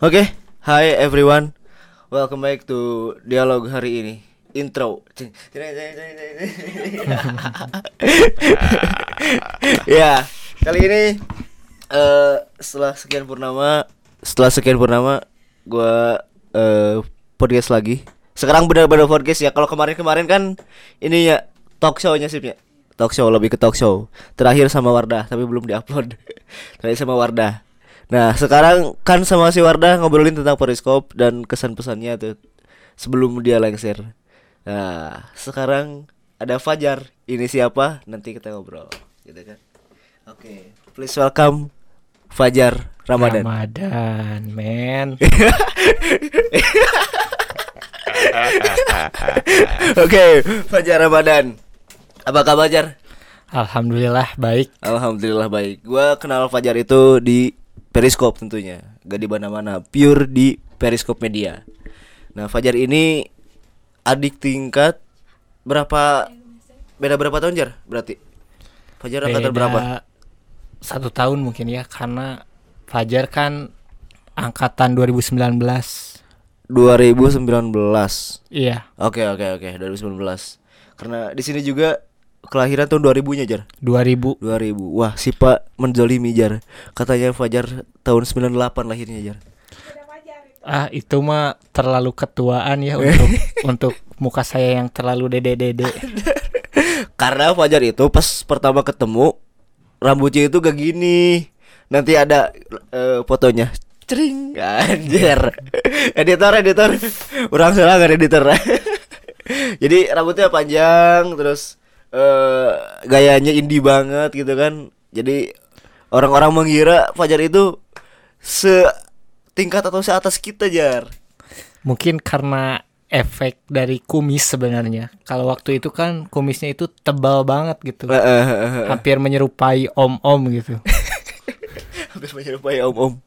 Oke, hi everyone. Welcome back to dialog hari ini. Intro. ya, kali ini eh setelah sekian purnama, setelah sekian purnama gua eh podcast lagi. Sekarang benar-benar podcast ya. Kalau kemarin-kemarin kan ini ya talk show-nya sipnya. Talk show lebih ke talk show. Terakhir sama Wardah, tapi belum diupload. Terakhir sama Wardah. Nah sekarang kan sama si Wardah ngobrolin tentang periskop dan kesan pesannya tuh sebelum dia lengser. Nah sekarang ada Fajar. Ini siapa? Nanti kita ngobrol, gitu kan? Oke, please welcome Fajar Ramadan. Ramadan, men. Oke, Fajar Ramadan. Apa kabar Fajar? Alhamdulillah baik. Alhamdulillah baik. Gua kenal Fajar itu di Periskop tentunya, gak di mana-mana, pure di Periskop Media. Nah, Fajar ini adik tingkat berapa? Beda berapa tahun Jar? Berarti Fajar angkatan Beda berapa? Satu tahun mungkin ya karena Fajar kan angkatan 2019. 2019. Iya, Oke oke oke 2019. Karena di sini juga kelahiran tahun 2000-nya Jar. 2000. 2000. Wah, si Pak menzolimi Jar. Katanya Fajar tahun 98 lahirnya Jar. Ah, itu mah terlalu ketuaan ya untuk untuk muka saya yang terlalu dede-dede. Karena Fajar itu pas pertama ketemu rambutnya itu gak gini. Nanti ada eh, fotonya. Cering anjir. editor editor. Orang salah gak editor. Jadi rambutnya panjang terus eh gayanya indie banget gitu kan. Jadi orang-orang mengira Fajar itu setingkat atau seatas kita jar. Mungkin karena efek dari kumis sebenarnya. Kalau waktu itu kan kumisnya itu tebal banget gitu. Eh. Hampir menyerupai om-om gitu. hampir menyerupai om-om.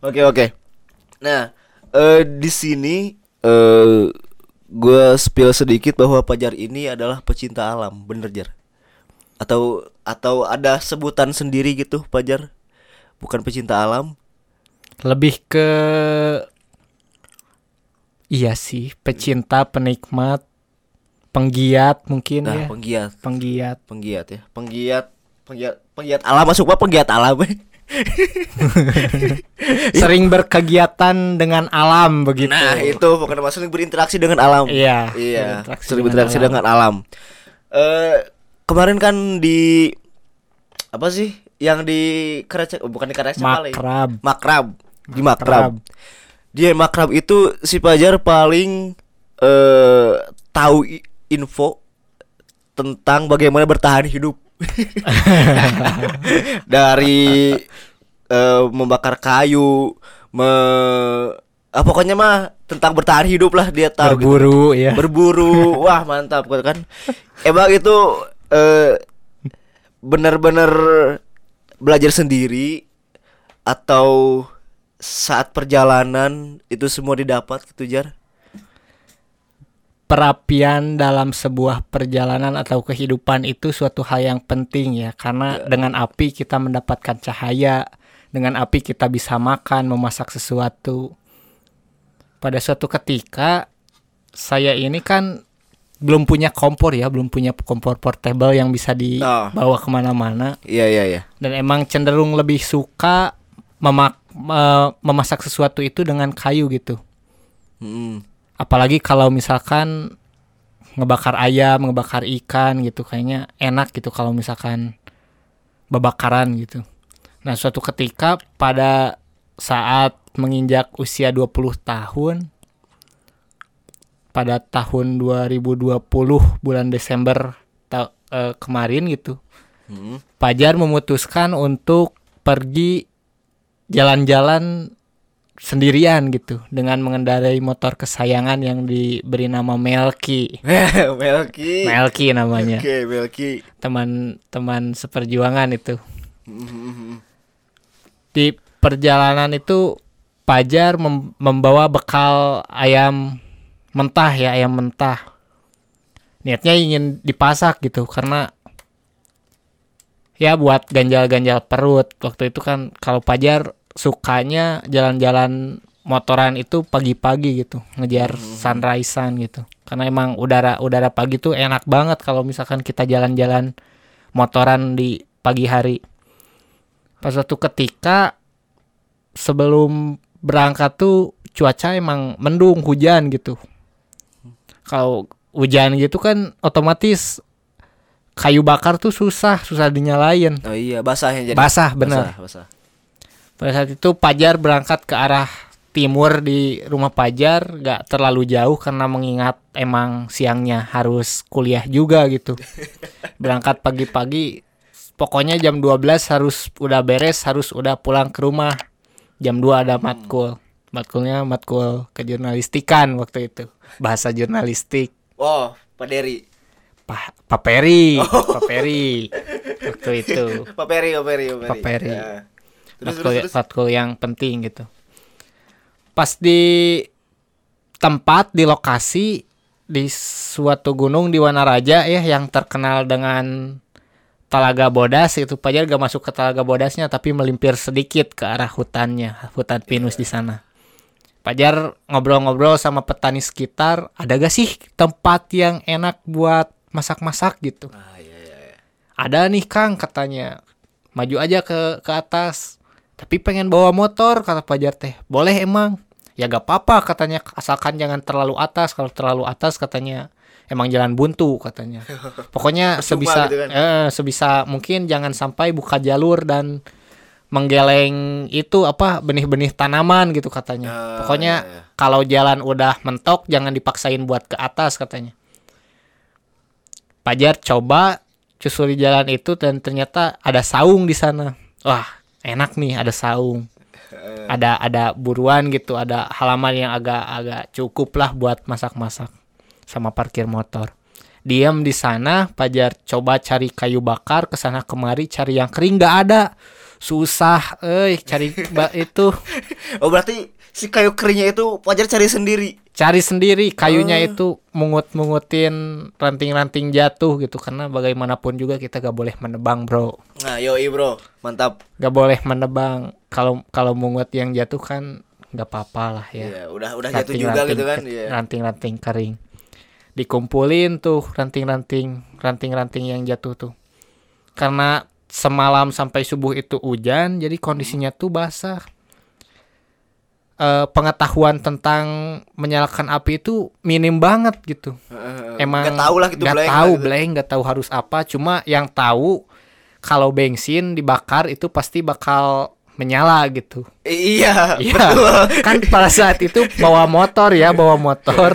Oke oke. Nah, eh di sini eh gue spill sedikit bahwa Pajar ini adalah pecinta alam, bener Jar? Atau atau ada sebutan sendiri gitu Pajar? Bukan pecinta alam? lebih ke iya sih pecinta penikmat penggiat mungkin Nah, ya penggiat, penggiat penggiat ya, penggiat, penggiat, penggiat alam masuk apa penggiat alam? sering berkegiatan dengan alam begitu Nah itu pokoknya mas sering berinteraksi dengan alam. Iya, Iya. berinteraksi Sering dengan berinteraksi alam. dengan alam. Eh kemarin kan di apa sih yang di Karaca oh, bukan di kali. makrab Makrab. Di Makrab. Dia Makrab itu si Pajar paling eh tahu info tentang bagaimana bertahan hidup. Dari eh, membakar kayu, me ah, pokoknya mah tentang bertahan hidup lah dia tahu. gitu. Berburu ya berburu. Wah mantap gitu kan. Emang itu eh benar-benar belajar sendiri atau saat perjalanan itu semua didapat gitu jar perapian dalam sebuah perjalanan atau kehidupan itu suatu hal yang penting ya. Karena dengan api kita mendapatkan cahaya dengan api kita bisa makan memasak sesuatu. Pada suatu ketika saya ini kan belum punya kompor ya belum punya kompor portable yang bisa dibawa ke mana-mana. Iya iya iya. Dan emang cenderung lebih suka memak me- memasak sesuatu itu dengan kayu gitu. Mm-mm. Apalagi kalau misalkan ngebakar ayam, ngebakar ikan gitu kayaknya enak gitu kalau misalkan babakaran gitu. Nah, suatu ketika pada saat menginjak usia 20 tahun pada tahun 2020 bulan Desember ta- eh, kemarin gitu. Mm-mm. Pajar memutuskan untuk pergi jalan-jalan sendirian gitu dengan mengendarai motor kesayangan yang diberi nama Melki. Melki Melki namanya. oke Melki Teman-teman seperjuangan itu. Mm-mm. Di perjalanan itu Pajar mem- membawa bekal ayam mentah ya, ayam mentah. Niatnya ingin dipasak gitu karena ya buat ganjal-ganjal perut. Waktu itu kan kalau Pajar sukanya jalan-jalan motoran itu pagi-pagi gitu ngejar sunrisean gitu. Karena emang udara udara pagi tuh enak banget kalau misalkan kita jalan-jalan motoran di pagi hari. Pas suatu ketika sebelum berangkat tuh cuaca emang mendung hujan gitu. Kalau hujan gitu kan otomatis kayu bakar tuh susah susah dinyalain. Oh iya, basah yang jadi. basah bener Basah, basah. Pada saat itu Pajar berangkat ke arah timur di rumah Pajar gak terlalu jauh karena mengingat emang siangnya harus kuliah juga gitu. Berangkat pagi-pagi pokoknya jam 12 harus udah beres, harus udah pulang ke rumah. Jam 2 ada matkul. Matkulnya matkul kejurnalistikan waktu itu. Bahasa jurnalistik. Oh, Pak Dery. Pa Paperi, Paperi. Waktu itu. Pak Peri, Pak Peri, Pak Peri. Pak Peri. Ya. Terus, matkul, terus, terus. matkul yang penting gitu. Pas di tempat di lokasi di suatu gunung di Wanaraja ya yang terkenal dengan Talaga Bodas itu Pajar gak masuk ke Talaga Bodasnya tapi melimpir sedikit ke arah hutannya, hutan pinus di sana. Pajar ngobrol-ngobrol sama petani sekitar, ada gak sih tempat yang enak buat masak-masak gitu? Ah, iya, iya, iya. ada nih Kang katanya maju aja ke ke atas tapi pengen bawa motor kata Pajar teh. Boleh emang. Ya gak apa-apa katanya. Asalkan jangan terlalu atas. Kalau terlalu atas katanya emang jalan buntu katanya. Pokoknya sebisa gitu kan. eh, sebisa mungkin jangan sampai buka jalur dan menggeleng itu apa benih-benih tanaman gitu katanya. Ah, pokoknya iya, iya. kalau jalan udah mentok jangan dipaksain buat ke atas katanya. Pajar coba susuri jalan itu dan ternyata ada saung di sana. Wah, enak nih ada saung. Ada ada buruan gitu, ada halaman yang agak-agak cukup lah buat masak-masak sama parkir motor. Diam di sana, Pajar coba cari kayu bakar ke sana kemari cari yang kering nggak ada. Susah, eh cari ba- itu Oh, berarti si kayu keringnya itu Pajar cari sendiri. cari sendiri kayunya Oh. itu mungut-mungutin ranting-ranting jatuh gitu karena bagaimanapun juga kita gak boleh menebang bro Nah, yoi, Bro. Mantap. gak boleh menebang kalau kalau mungut yang jatuh kan nggak apa-apa lah ya Iya, udah udah jatuh juga gitu kan. Iya. ranting-ranting kering dikumpulin tuh ranting-ranting ranting-ranting yang jatuh tuh karena semalam sampai subuh itu hujan jadi kondisinya tuh basah. Eh, pengetahuan tentang menyalakan api itu minim banget gitu. Emang Nggak tahu lah gitu nggak tahu blank nggak tahu harus apa. Cuma yang tahu kalau bensin dibakar itu pasti bakal menyala gitu. Iya, Iya, betul. kan pada saat itu bawa motor ya, bawa motor.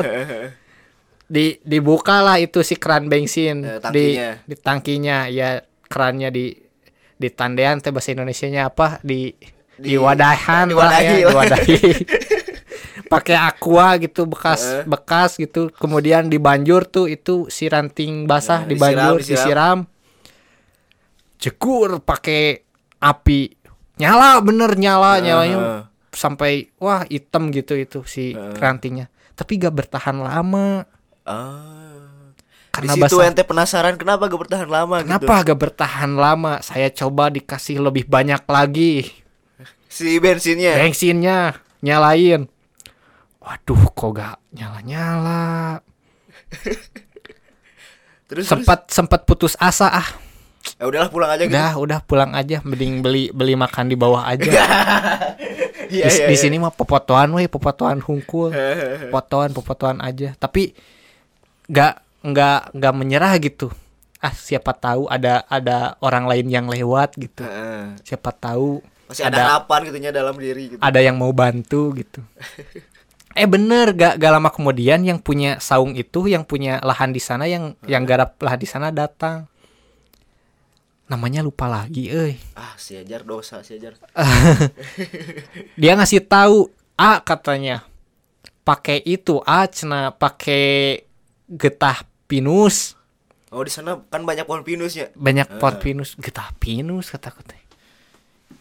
Di dibukalah itu si keran bensin Eh, di di tangkinya. Ya kerannya di di tandean teh bahasa Indonesianya apa di di, Di- wadahan lah diwadahi ya, lah. diwadahi. Pakai aqua gitu bekas Eh. bekas gitu. Kemudian dibanjur tuh itu si ranting basah Nah, dibanjur disiram, disiram. Cekur pakai api. Nyala bener nyala nyalanya Heeh. sampai wah hitam gitu itu si Heeh. rantingnya tapi gak bertahan lama Ah. Karena Di situ basah ente penasaran kenapa gak bertahan lama kenapa gak bertahan lama saya coba dikasih lebih banyak lagi gitu. Si bensinnya. bensinnya nyalain waduh kok gak nyala nyala Terus terus? sempat sempat putus asa ah Ya udahlah pulang aja gitu. udah udah pulang aja mending beli beli makan di bawah aja Iya, di, iya, di iya. sini mah popotoan weh popotoan hungkul popotoan popotoan aja tapi nggak nggak nggak menyerah gitu. Ah siapa tahu ada ada orang lain yang lewat gitu. Heeh. siapa tahu Masih ada, harapan gitunya dalam diri gitu. ada yang mau bantu gitu. Eh bener gak gak lama kemudian yang punya saung itu yang punya lahan di sana yang yang garap lahan di sana datang. Namanya lupa lagi eh Ah, si ajar dosa si ajar. dia ngasih tahu A katanya. Pakai itu A cina pakai getah pinus Oh, di sana kan banyak pohon pinusnya. banyak Eh. pot pinus getah pinus kata teh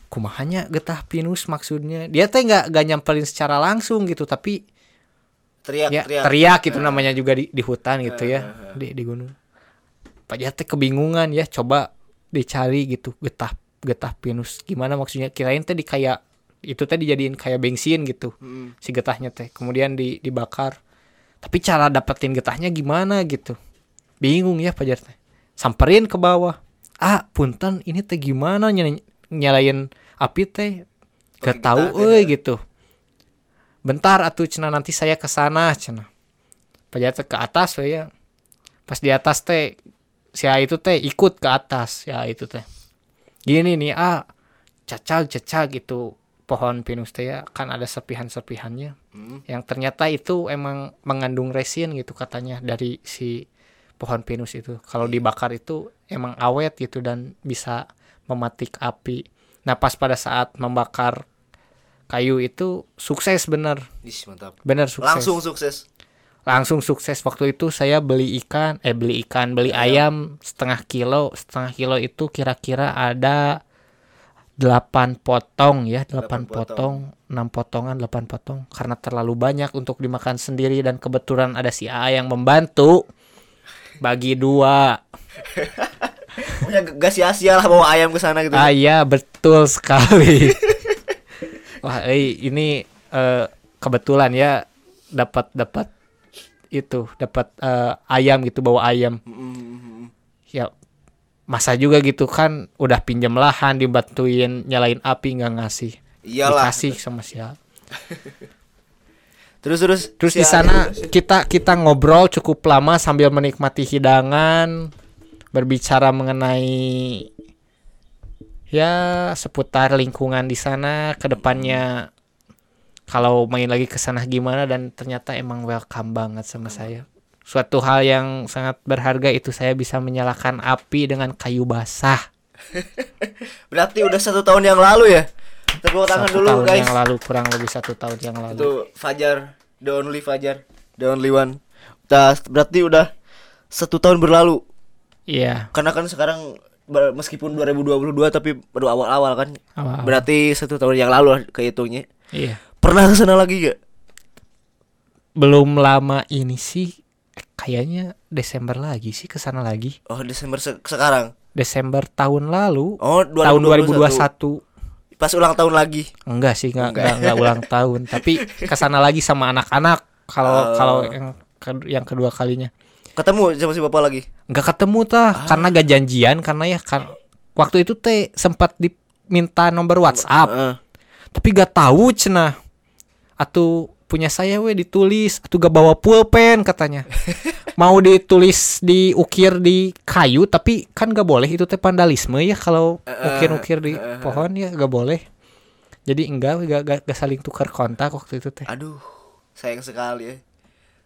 kumahanya getah pinus maksudnya dia teh nggak nggak nyamperin secara langsung gitu tapi Teriak, ya teriak. teriak gitu Eh. namanya juga di, di hutan gitu Eh, ya di di gunung Pak Jate kebingungan ya coba dicari gitu getah getah pinus gimana maksudnya kirain teh di kayak itu tadi dijadiin kayak bensin gitu Mm. si getahnya teh kemudian di dibakar tapi cara dapetin getahnya gimana gitu? Bingung ya Fajar teh samperin ke bawah. Ah punten ini teh gimana nyala- nyalain api teh? Pakai gak tahu euy gitu. Bentar atuh cina nanti saya ke sana cina Fajar teh ke atas we ya. Pas di atas teh si A itu teh ikut ke atas ya itu teh. Gini nih ah cacag cacag itu pohon pinus teh ya kan ada serpihan-serpihannya. Mm. yang ternyata itu emang mengandung resin gitu katanya dari si pohon pinus itu. Kalau dibakar itu emang awet gitu dan bisa mematik api. Nah pas pada saat membakar kayu itu sukses bener. Ih, mantap. bener sukses. Langsung sukses. langsung sukses. Waktu itu saya beli ikan eh beli ikan beli ayam setengah kilo. Setengah kilo itu kira-kira ada 8 potong ya 8 Delapan potong. 6 potongan 8 potong. Karena terlalu banyak untuk dimakan sendiri dan kebetulan ada si A yang membantu. Bagi dua. G- gak sia-sia lah bawa ayam ke sana gitu. ah iya betul sekali. Wah eh, ini eh, kebetulan ya dapat dapat itu dapat eh, ayam gitu bawa ayam. Mm-mm. ya masa juga gitu kan udah pinjam lahan dibantuin nyalain api nggak ngasih. Iyalah. dikasih sama siapa Terus terus terus si di sana kita kita ngobrol cukup lama sambil menikmati hidangan berbicara mengenai ya seputar lingkungan di sana ke depannya kalau main lagi ke sana gimana dan ternyata emang welcome banget sama saya suatu hal yang sangat berharga itu saya bisa menyalakan api dengan kayu basah Berarti udah satu tahun yang lalu ya. Tepuk tangan satu dulu tahun guys. yang lalu kurang lebih satu tahun yang lalu Itu Fajar, the only Fajar, the only one. Nah, berarti udah satu tahun berlalu. iya Karena kan sekarang meskipun 2022 tapi baru awal-awal kan. awal Berarti satu tahun yang lalu lah kehitungnya. iya Pernah ke sana lagi gak? belum lama ini sih kayaknya Desember lagi sih ke sana lagi. Oh Desember se- sekarang. Desember tahun lalu, Oh tahun 2021. Pas ulang tahun lagi. Enggak sih, enggak Enggak. enggak, enggak ulang tahun, tapi ke sana lagi sama anak-anak kalau Oh. kalau yang yang kedua kalinya. Ketemu sama si bapak lagi. Enggak ketemu tah karena gak janjian karena ya kan waktu itu teh sempat diminta nomor WhatsApp, Heeh. tapi gak tahu cenah. Atau punya saya we ditulis. Atau gak bawa pulpen katanya. Mau ditulis diukir di kayu tapi kan gak boleh. Itu teh vandalisme ya kalau ukir-ukir di pohon ya gak boleh. Jadi enggak gak, gak, gak saling tukar kontak waktu itu teh. Aduh, sayang sekali ya.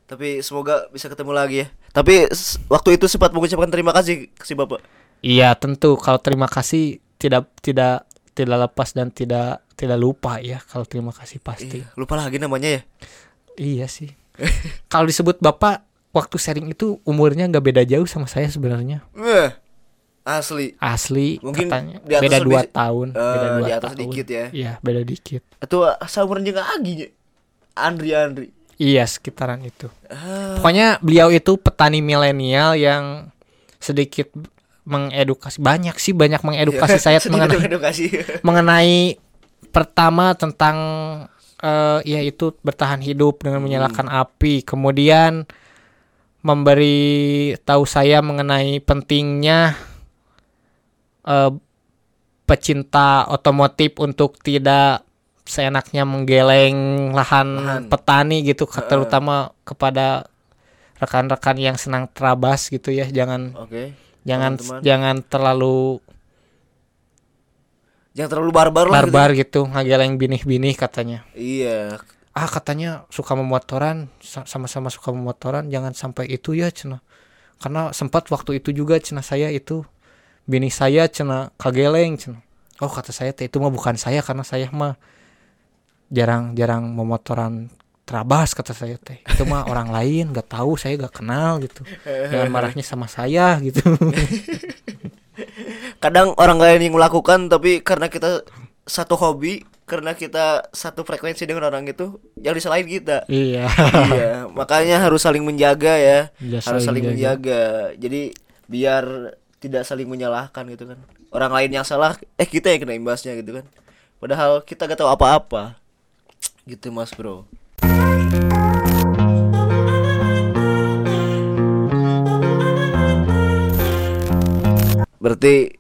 Tapi semoga bisa ketemu lagi ya. Tapi waktu itu sempat mengucapkan terima kasih ke si bapak. iya tentu. Kalau terima kasih tidak tidak tidak lepas dan tidak tidak lupa ya kalau terima kasih pasti Iya, lupa lagi namanya ya. iya sih kalau disebut bapak waktu sharing itu umurnya nggak beda jauh sama saya sebenarnya asli. asli Mungkin katanya di atas beda lebih- dua tahun Eh, beda dua di atas tahun dikit ya. iya beda dikit Atau seumuran jeung Agi nya. Andri Andri. iya sekitaran itu Ah, pokoknya beliau itu petani milenial yang sedikit mengedukasi banyak sih banyak mengedukasi saya sedikit mengenai mengenai pertama tentang eh yaitu bertahan hidup dengan menyalakan api kemudian memberi tahu saya mengenai pentingnya eh pecinta otomotif untuk tidak seenaknya menggeleng lahan, Lahan. petani gitu terutama kepada rekan-rekan yang senang terabas gitu ya jangan Oke. jangan Teman-teman. jangan terlalu Jangan terlalu barbar lah. gitu. barbar gitu ngageleng binih-binih katanya Iya. ah katanya suka memotoran sa- sama-sama suka memotoran jangan sampai itu ya cina karena sempat waktu itu juga cina saya itu bini saya cina kageleng cina oh kata saya teh itu mah bukan saya karena saya mah jarang-jarang memotoran terabas kata saya teh itu mah orang lain nggak tahu saya nggak kenal gitu jangan marahnya sama saya gitu Kadang orang lain yang melakukan tapi karena kita satu hobi, karena kita satu frekuensi dengan orang itu, yang disalahin kita. iya iya, makanya harus saling menjaga ya. Iya, harus saling saling menjaga. Jadi biar tidak saling menyalahkan gitu kan. Orang lain yang salah, eh kita yang kena imbasnya gitu kan. Padahal kita gak tahu apa-apa. Gitu Mas Bro. Berarti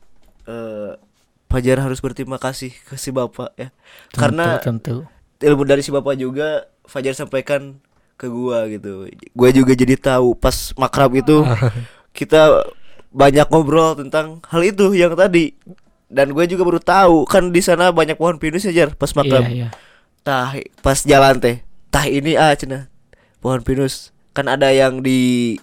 Fajar harus berterima kasih ke si Bapak ya. Karena tentu ilmu dari si Bapak juga Fajar sampaikan ke gua gitu. Gua juga jadi tahu pas makrab itu kita banyak ngobrol tentang hal itu yang tadi. Dan gue juga baru tahu kan di sana banyak pohon pinus ya Jar pas makrab. iya iya Tah pas jalan teh. Tah ini ah cenah. Pohon pinus. Kan ada yang di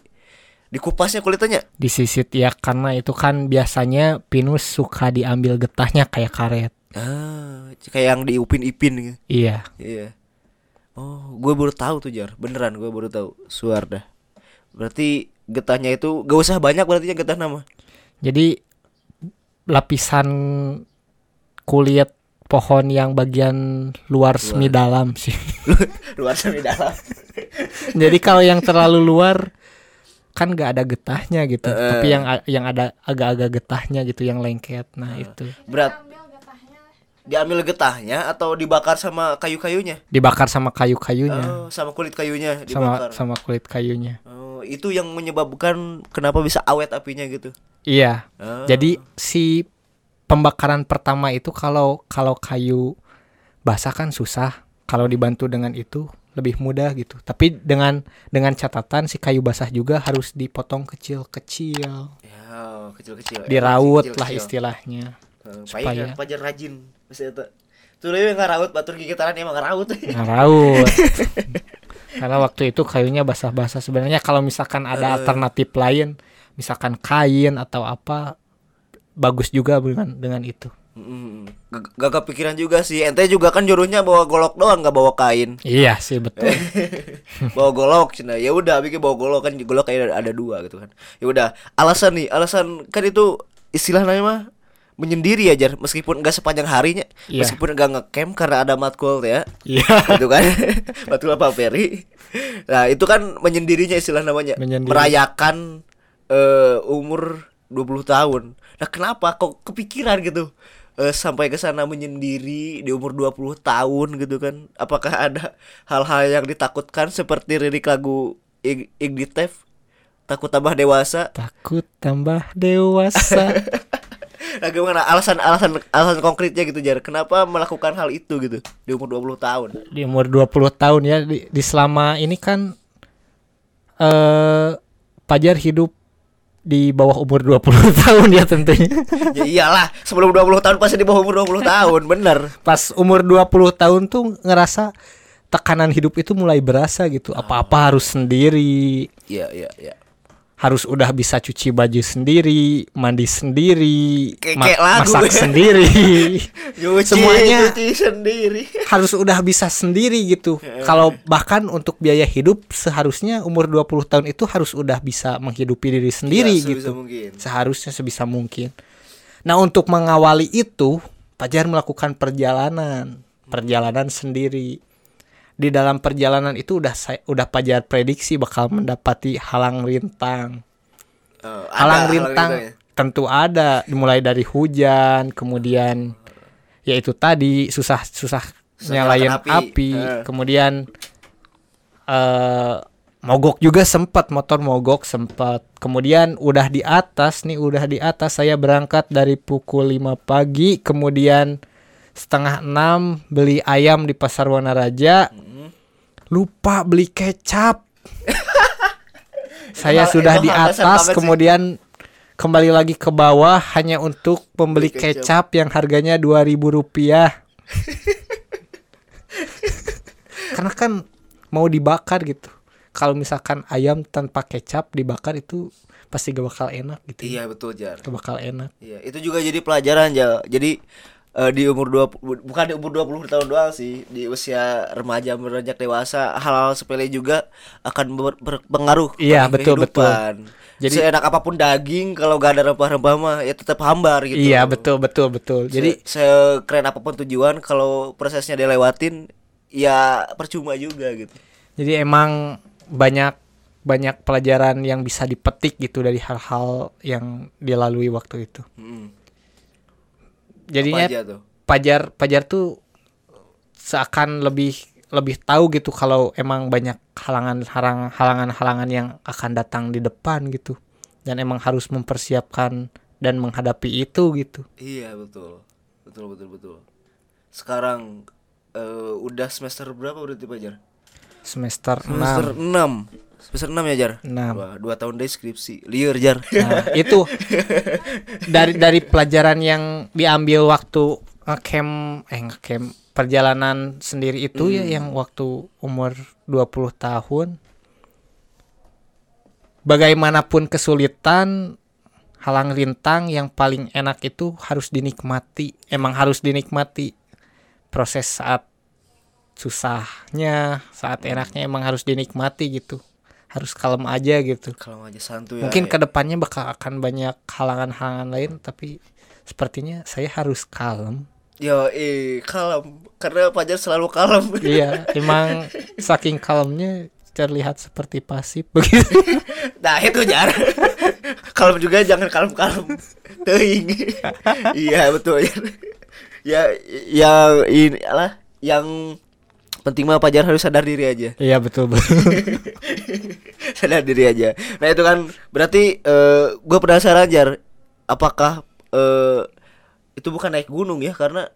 dikupasnya kulitnya. disisit ya karena itu kan biasanya pinus suka diambil getahnya kayak karet Ah, kayak yang diupin-ipin gitu. iya Iya. Oh, gue baru tahu tuh Jar. Beneran gue baru tahu. Suar dah. Berarti getahnya itu gak usah banyak berarti getah nama. jadi lapisan kulit pohon yang bagian luar semi dalam sih Luar semi dalam. jadi kalau yang terlalu luar kan nggak ada getahnya gitu tapi yang yang ada agak-agak getahnya gitu yang lengket nah itu Berat. Diambil getahnya atau dibakar sama kayu-kayunya? dibakar sama kayu-kayunya Oh, sama kulit kayunya sama dibakar. sama kulit kayunya Oh, itu yang menyebabkan kenapa bisa awet apinya gitu. iya Oh. jadi si pembakaran pertama itu kalau kalau kayu basah kan susah kalau dibantu dengan itu lebih mudah gitu tapi dengan dengan catatan si kayu basah juga harus dipotong kecil-kecil Ya, kecil-kecil. diraut lah Kecil-kecil. istilahnya Eh, supaya- Supaya pajar rajin. Tuh leuwih ngaraut batur gigitaran emang ngaraut. ngaraut karena waktu itu kayunya basah-basah sebenarnya kalau misalkan ada alternatif lain misalkan kain atau apa bagus juga dengan dengan itu Mm, Gak, gak kepikiran juga sih. Ente juga kan jurunya bawa golok doang, gak bawa kain. iya sih betul bawa golok cina. Ya udah, bikin bawa golok kan golok kayak ada, ada dua gitu kan. Ya udah, alasan nih, alasan kan itu istilahnya mah menyendiri aja meskipun gak sepanjang harinya Iya. meskipun gak ngecamp karena ada matkul ya iya itu kan matkul apa Ferry nah itu kan menyendirinya istilah namanya Menyendiri. merayakan eh, umur 20 tahun nah kenapa kok kepikiran gitu eh, sampai ke sana menyendiri di umur 20 tahun gitu kan. Apakah ada hal-hal yang ditakutkan seperti lirik lagu Ig- Ignitev takut tambah dewasa? Takut tambah dewasa. Nah, gimana alasan alasan alasan konkretnya gitu Jar? Kenapa melakukan hal itu gitu di umur 20 tahun? di umur 20 tahun ya. Di, di selama ini kan eh Pajar hidup di bawah umur 20 tahun ya tentunya. ya iyalah, sebelum 20 tahun pasti di bawah umur 20 tahun, bener. Pas umur 20 tahun tuh ngerasa tekanan hidup itu mulai berasa gitu. Apa-apa harus sendiri, Iya, iya, iya. Harus udah bisa cuci baju sendiri, mandi sendiri, ma- lagu masak sendiri. Nyuci, Semuanya- nyuci sendiri. harus udah bisa sendiri gitu. Kalau bahkan untuk biaya hidup seharusnya umur 20 tahun itu harus udah bisa menghidupi diri sendiri Ya, gitu. mungkin. Seharusnya sebisa mungkin. Nah, untuk mengawali itu, Pajar melakukan perjalanan, perjalanan sendiri. Di dalam perjalanan itu udah saya udah Pajar prediksi bakal mendapati halang rintang. Oh, ada halang hal rintang ya? tentu ada dimulai dari hujan kemudian yaitu tadi susah susah nyalain api, api. Eh. kemudian eh mogok juga sempat motor mogok sempat kemudian udah di atas nih udah di atas saya berangkat dari pukul 5 pagi kemudian setengah enam beli ayam di pasar Wanaraja Hmm. Lupa beli kecap saya sudah di atas kemudian kembali lagi ke bawah hanya untuk membeli Beli kecap. kecap yang harganya 2000 rupiah karena kan mau dibakar gitu kalau misalkan ayam tanpa kecap dibakar itu pasti gak bakal enak gitu Iya, betul, Jar. gak bakal enak Iya, itu juga jadi pelajaran ya. Jadi eh, di umur 20 bukan di umur 20 tahun doang sih, di usia remaja beranjak dewasa hal-hal sepele juga akan ber- berpengaruh Iya, betul, kehidupan. Jadi- Jadi seenak apa pun daging kalau gak ada rempah-rempah mah ya tetap hambar gitu. iya betul betul betul Jadi jadi sekeren apa pun tujuan kalau prosesnya dilewatin ya percuma juga gitu. jadi emang banyak banyak pelajaran yang bisa dipetik gitu dari hal-hal yang dilalui waktu itu Mm-mm. Jadinya tuh? Pajar Pajar tuh seakan lebih lebih tahu gitu kalau emang banyak halangan halangan halangan yang akan datang di depan gitu dan emang harus mempersiapkan dan menghadapi itu gitu Iya betul, betul betul betul. Sekarang eh, udah semester berapa berarti Pajar? semester 6 Semester 6 Semester 6 ya Jar? Enam. Wah, dua tahun deskripsi Liar Jar. Nah, itu dari dari pelajaran yang diambil waktu ngecamp eh ngecamp perjalanan sendiri itu ya yang waktu umur 20 tahun. Bagaimanapun kesulitan halang rintang yang paling enak itu harus dinikmati. Emang harus dinikmati. Proses saat susahnya saat enaknya emang harus dinikmati gitu harus kalem aja gitu. Kalau aja santuy mungkin ya, ke depannya bakal akan banyak halangan-halangan lain tapi sepertinya saya harus kalem. Yo, eh, kalem. Karena Pajar selalu kalem. Iya emang saking kalemnya terlihat seperti pasif begitu. Nah itu Jar. Kalem juga jangan kalem-kalem. Teing. Iya betul Ya, ya ini lah Yang penting mah Pajar harus sadar diri aja iya betul betul sadar diri aja. Nah itu kan berarti eh gue penasaran jar, apakah eh itu bukan naik gunung ya karena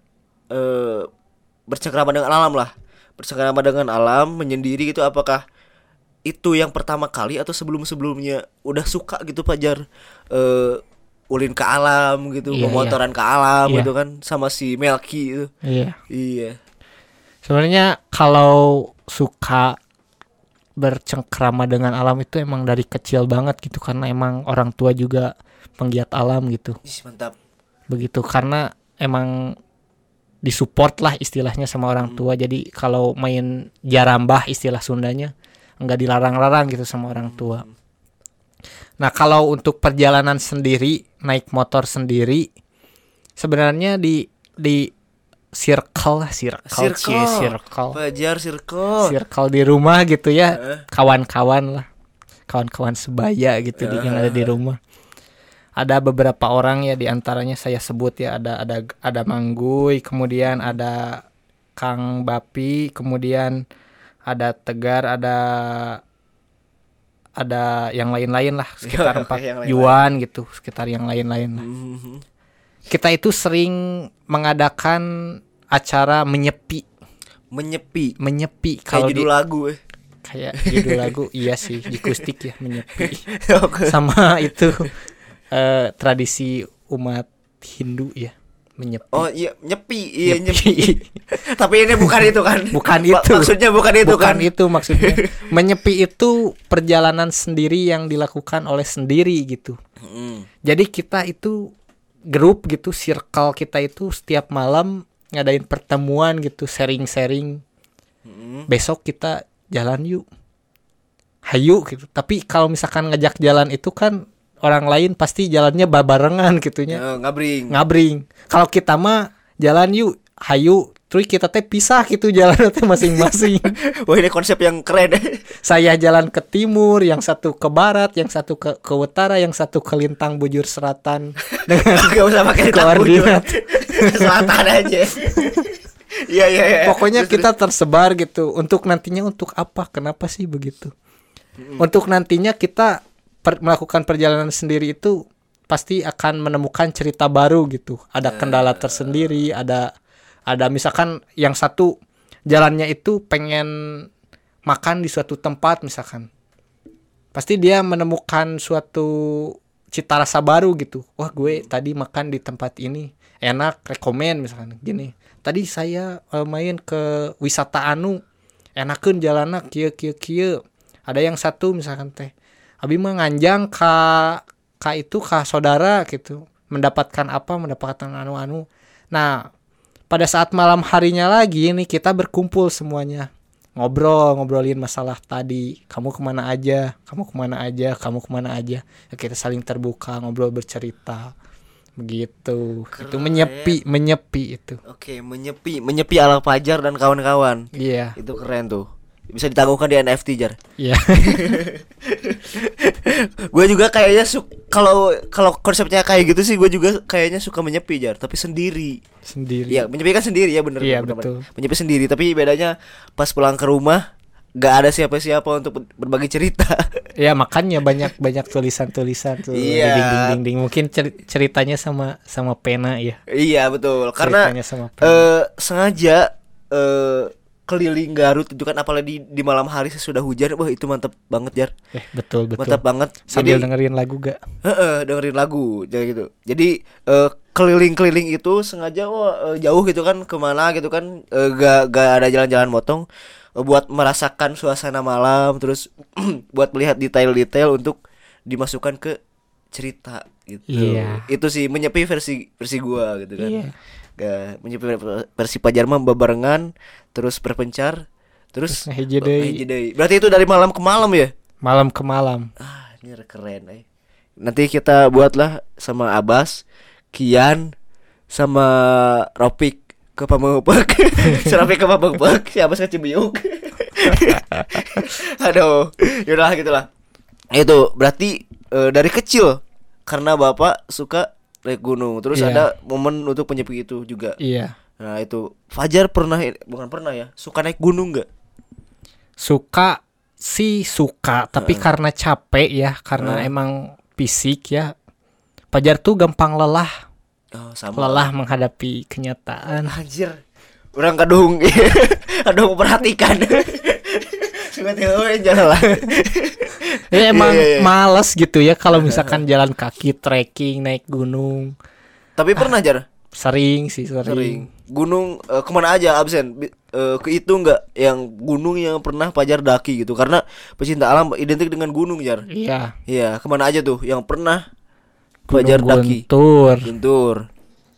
eh bercengkrama dengan alam lah, bercengkrama dengan alam menyendiri gitu. Apakah itu yang pertama kali atau sebelum sebelumnya udah suka gitu pajar eh ulin ke alam gitu, Iya, pemotoran ke alam Iya. gitu kan sama si Melki itu. iya Iya. Sebenarnya kalau suka bercengkrama dengan alam itu emang dari kecil banget gitu karena emang orang tua juga penggiat alam gitu. Mantap. begitu karena emang disupport lah istilahnya sama orang tua. Jadi kalau main jarambah istilah Sundanya nggak dilarang-larang gitu sama orang tua. Nah kalau untuk perjalanan sendiri naik motor sendiri sebenarnya di di circle lah circle cie, Circle. circle Pajar circle. circle di rumah gitu ya Eh. kawan-kawan lah kawan-kawan sebaya gitu di- yang ada di rumah ada beberapa orang ya di antaranya saya sebut ya ada ada ada Mangguy kemudian ada Kang Bapi kemudian ada Tegar ada ada yang lain-lain lah sekitar empat. Yuan gitu sekitar yang lain-lain lah. Mhm. Kita itu sering mengadakan acara menyepi Menyepi. menyepi kalau di judul lagu eh. kayak judul lagu iya sih jikustik ya menyepi sama itu eh, tradisi umat Hindu ya menyepi Oh iya nyepi, iya Nyepi. nyepi. Tapi ini bukan itu kan? Bukan itu. Maksudnya bukan itu bukan kan? itu maksudnya menyepi itu perjalanan sendiri yang dilakukan oleh sendiri gitu Mm. jadi kita itu grup gitu circle kita itu setiap malam ngadain pertemuan gitu sharing-sharing. Mm. besok kita jalan yuk. Hayu gitu. Tapi kalau misalkan ngajak jalan itu kan orang lain pasti jalannya babarengan gitunya. Eh, ngabring. ngabring. Kalau kita mah jalan yuk hayu terus kita teh pisah gitu jalan teh masing-masing. Wah ini konsep yang keren. saya jalan ke timur yang satu ke barat yang satu ke ke utara yang satu ke lintang bujur selatan. Dengan Gak usah pakai Koordinat. Selatan aja. Iya iya iya. pokoknya Terus, kita tersebar gitu. Untuk nantinya untuk apa? Kenapa sih begitu? Untuk nantinya kita per- melakukan perjalanan sendiri itu pasti akan menemukan cerita baru gitu. Ada kendala tersendiri ada ada misalkan yang satu jalannya itu pengen makan di suatu tempat misalkan. Pasti dia menemukan suatu cita rasa baru gitu. Wah gue tadi makan di tempat ini. Enak rekomen misalkan gini. Tadi saya eh, main ke wisata anu. Enakeun jalanna kieu kieu kieu. Ada yang satu misalkan teh abi mah nganjang ka ka itu ka saudara gitu. Mendapatkan apa? Mendapatkan anu anu nah pada saat malam harinya lagi nih kita berkumpul semuanya. Ngobrol ngobrolin masalah tadi. Kamu ke mana aja? Kamu ke mana aja? Kamu ke mana aja? Ya, kita saling terbuka ngobrol bercerita. Begitu. Itu Keren. menyepi menyepi itu. Oke menyepi menyepi ala pajar dan kawan-kawan. iya. Itu keren tuh. Bisa ditangguhkan di NFT jar Iya. gue juga kayaknya su kalau kalau konsepnya kayak gitu sih gue juga kayaknya suka menyepi jar tapi sendiri Sendiri. Iya menyepi kan sendiri ya bener Iya, bener, betul. bener. menyepi sendiri tapi bedanya pas pulang ke rumah gak ada siapa-siapa untuk ber- berbagi cerita Ya makanya banyak banyak tulisan-tulisan tuh di Iya. dinding-dinding. Mungkin ceri- ceritanya sama sama pena ya. iya betul karena Ceritanya sama pena. eh sengaja eh keliling Garut itu kan apalagi di, di malam hari sesudah hujan wah itu mantap banget jar eh betul betul. mantap banget Sambil Jadi- dengerin lagu gak? Heeh, dengerin lagu jadi gitu. Jadi eh, keliling-keliling itu sengaja wah eh, jauh gitu kan ke mana gitu kan eh, gak gak ada jalan-jalan motong eh, buat merasakan suasana malam terus buat melihat detail-detail untuk dimasukkan ke cerita gitu. Iya. Itu sih menyepi versi versi gua gitu kan. Iya. Menyepi versi Pajar mah bebarengan terus berpencar terus ngehiji deui. Berarti itu dari malam ke malam ya? Malam ke malam. Ah, ini keren eh. Nanti kita buatlah sama Abbas, Kian, sama Ropik ke Pamupek. si Ropik ke Pamupek, si Abbas ke Cibiuk. Aduh, yaudah gitulah. Itu berarti eh, dari kecil karena Bapak suka naik gunung. Terus Iya. ada momen untuk penyepi itu juga. Iya. Nah, itu Fajar pernah bukan pernah ya, suka naik gunung nggak? Suka sih suka, tapi karena capek ya, karena Heeh. emang fisik ya. Pajar tuh gampang lelah, Oh, sama. lelah menghadapi kenyataan. Anjir. Orang kadung kadung perhatikan. Jalan lah. Ya emang Iya, iya, iya. males gitu ya kalau misalkan jalan kaki trekking naik gunung. Tapi pernah jar Sering sih sering. sering gunung eh, ke mana aja absen ke itu nggak yang gunung yang pernah pajar daki gitu karena pecinta alam identik dengan gunung jar Iya. iya ke mana aja tuh yang pernah pajar daki Guntur, Guntur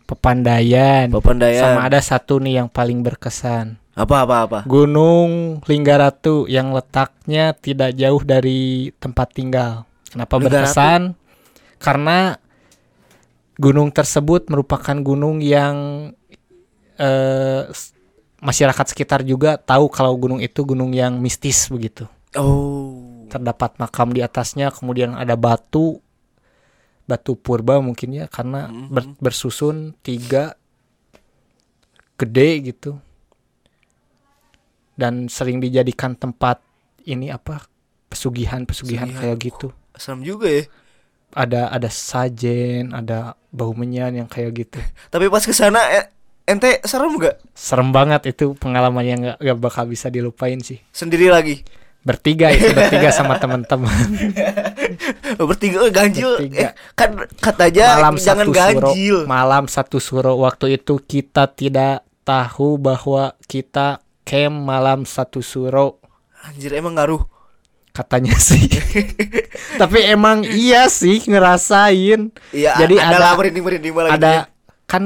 Pepandayan. Pepandayan Sama ada satu nih yang paling berkesan. Apa apa apa Gunung Linggaratu yang letaknya tidak jauh dari tempat tinggal. Kenapa Linggaratu? berkesan? Karena gunung tersebut merupakan gunung yang eh, masyarakat sekitar juga tahu kalau gunung itu gunung yang mistis begitu. oh Terdapat makam di atasnya, kemudian ada batu, batu purba mungkin ya, karena Mhm. ber- bersusun tiga gede gitu dan sering dijadikan tempat ini apa pesugihan pesugihan. Pesugihan. kayak gitu. Serem juga ya. Ada ada sajen ada bau menyan yang kayak gitu. Tapi pas ke sana eh, ente serem nggak? Serem banget itu pengalaman yang nggak nggak bakal bisa dilupain sih. Sendiri lagi? Bertiga itu bertiga sama teman-teman Oh, bertiga oh, ganjil. Bertiga. eh, kan katanya malam jangan satu ganjil. suro malam satu suro waktu itu kita tidak tahu bahwa kita camp malam satu suro anjir emang ngaruh katanya sih tapi emang iya sih ngerasain Iya, Jadi ada, ada- lah merinding-merinding malah gitu ada ya. kan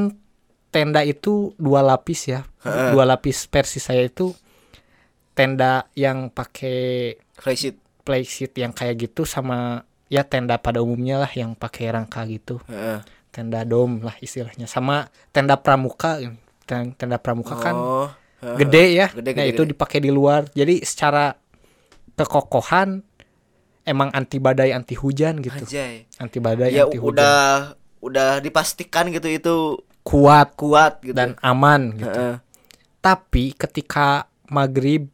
tenda itu dua lapis ya Heeh. dua lapis versi saya itu tenda yang pakai Face it. playseat yang kayak gitu sama ya tenda pada umumnya lah yang pakai rangka gitu Heeh. tenda dom lah istilahnya sama tenda pramuka Ten- tenda pramuka kan Oh, heeh. Gede ya Gede, nah gede, itu gede. dipakai di luar jadi secara kekokohan emang anti badai anti hujan gitu Anjay. anti badai Ya anti hujan udah udah dipastikan gitu itu kuat kuat gitu. dan aman gitu Heeh. tapi ketika maghrib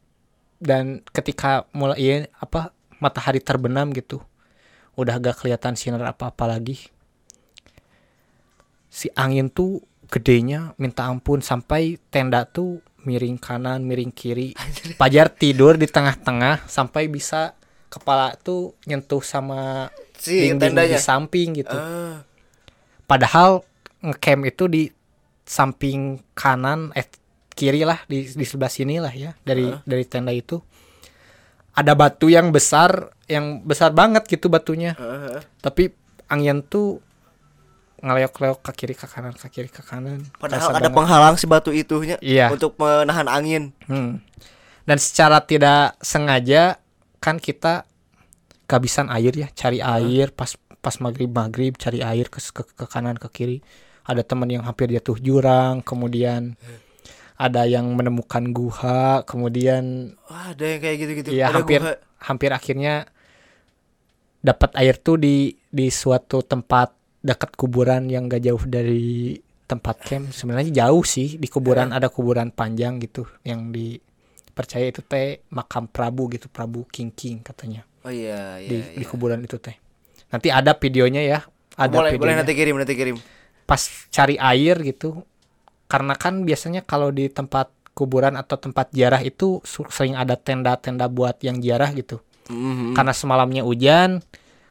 dan ketika mulai iya, apa matahari terbenam gitu udah gak kelihatan sinar apa-apa lagi si angin tuh gedenya minta ampun sampai tenda tuh miring kanan miring kiri pajar tidur di tengah-tengah sampai bisa kepala tuh nyentuh sama Si dinding tendanya. di samping gitu Ah, Padahal ngecamp itu di samping kanan eh kiri lah di di sebelah sini lah ya dari dari tenda itu. Ada batu yang besar yang besar banget gitu batunya. heeh. Tapi angin tuh ngeleok-leok ke kiri ke kanan ke kiri ke kanan. Padahal ada banget. penghalang si batu itunya Iya. untuk menahan angin. Hmm. Dan secara tidak sengaja kan kita kehabisan air ya, cari air pas pas maghrib maghrib cari air ke, ke ke kanan ke kiri. Ada teman yang hampir jatuh jurang, kemudian ada yang menemukan guha kemudian Wah, ada yang kayak gitu-gitu. ya ada hampir gua- hampir akhirnya dapat air tuh di di suatu tempat dekat kuburan yang gak jauh dari tempat camp sebenarnya jauh sih di kuburan ada kuburan panjang gitu yang dipercaya itu teh makam Prabu gitu Prabu King King katanya Oh iya, iya. di iya. di kuburan itu teh nanti ada videonya ya ada boleh, boleh videonya nanti kirim, nanti kirim. pas cari air gitu karena kan biasanya kalau di tempat kuburan atau tempat ziarah itu sering ada tenda-tenda buat yang ziarah gitu Mhm. karena semalamnya hujan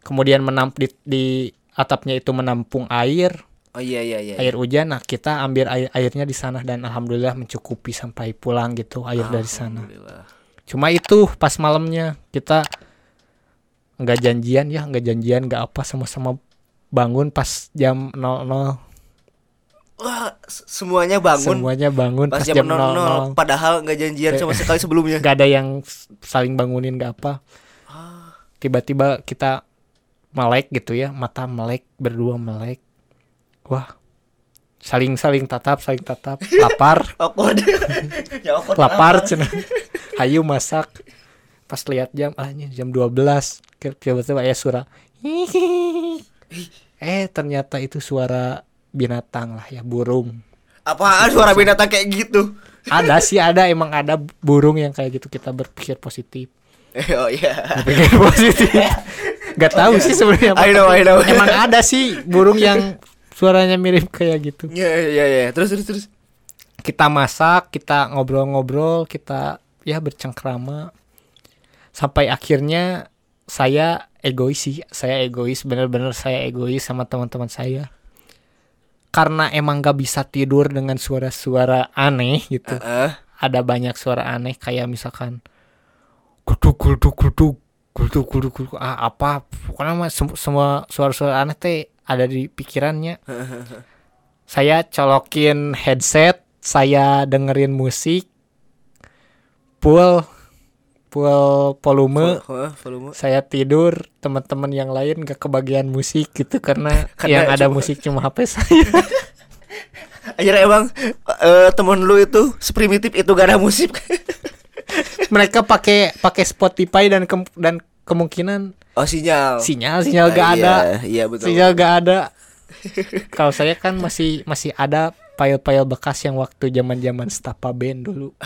kemudian menamp di, di atapnya itu menampung air Oh iya, iya, iya. air hujan nah kita ambil air airnya di sana dan alhamdulillah mencukupi sampai pulang gitu air dari sana cuma itu pas malamnya kita nggak janjian ya nggak janjian nggak apa sama-sama bangun pas jam 00 Wah, semuanya bangun semuanya bangun pas pas, jam jam 00, 00 padahal nggak janjian sama sekali sebelumnya. nggak ada yang saling bangunin nggak apa Ah. tiba-tiba kita melek gitu ya mata melek berdua melek. Wah saling saling tatap saling tatap. Lapar. Ya lapar cina hayu masak. Pas lihat jam ah ini jam 12 Ke- tiba-tiba ya suara eh ternyata itu suara binatang lah ya burung. Apaan suara binatang kayak gitu? ada sih ada. Emang ada burung yang kayak gitu. Kita berpikir positif. Oh iya. berpikir positif Gak tahu sih sebenarnya. I know, I know. emang ada sih burung yang suaranya mirip kayak gitu Iya, iya, iya. Terus, terus, terus. kita masak kita ngobrol-ngobrol kita ya bercengkrama sampai akhirnya saya egois sih saya egois bener-bener saya egois sama teman-teman saya karena emang gak bisa tidur dengan suara-suara aneh gitu Heeh. ada banyak suara aneh kayak misalkan guduk guduk guduk guduk guduk guduk ah apa? Pokoknya mah sem- semua suara-suara aneh teh ada di pikirannya. Saya colokin headset saya dengerin musik full full volume. Volume. saya tidur teman-teman yang lain gak kebagian musik gitu karena, Karena yang ada cuma- musik cuma HP saya. Akhirnya emang eh, temen lu itu seprimitif itu gak ada musik. Mereka pakai pakai Spotify dan kem- dan kemungkinan oh sinyal. sinyal sinyal Ah, gak iya, ada Iya betul. sinyal gak ada kalau saya kan masih masih ada file-file bekas yang waktu zaman zaman Stapa Band dulu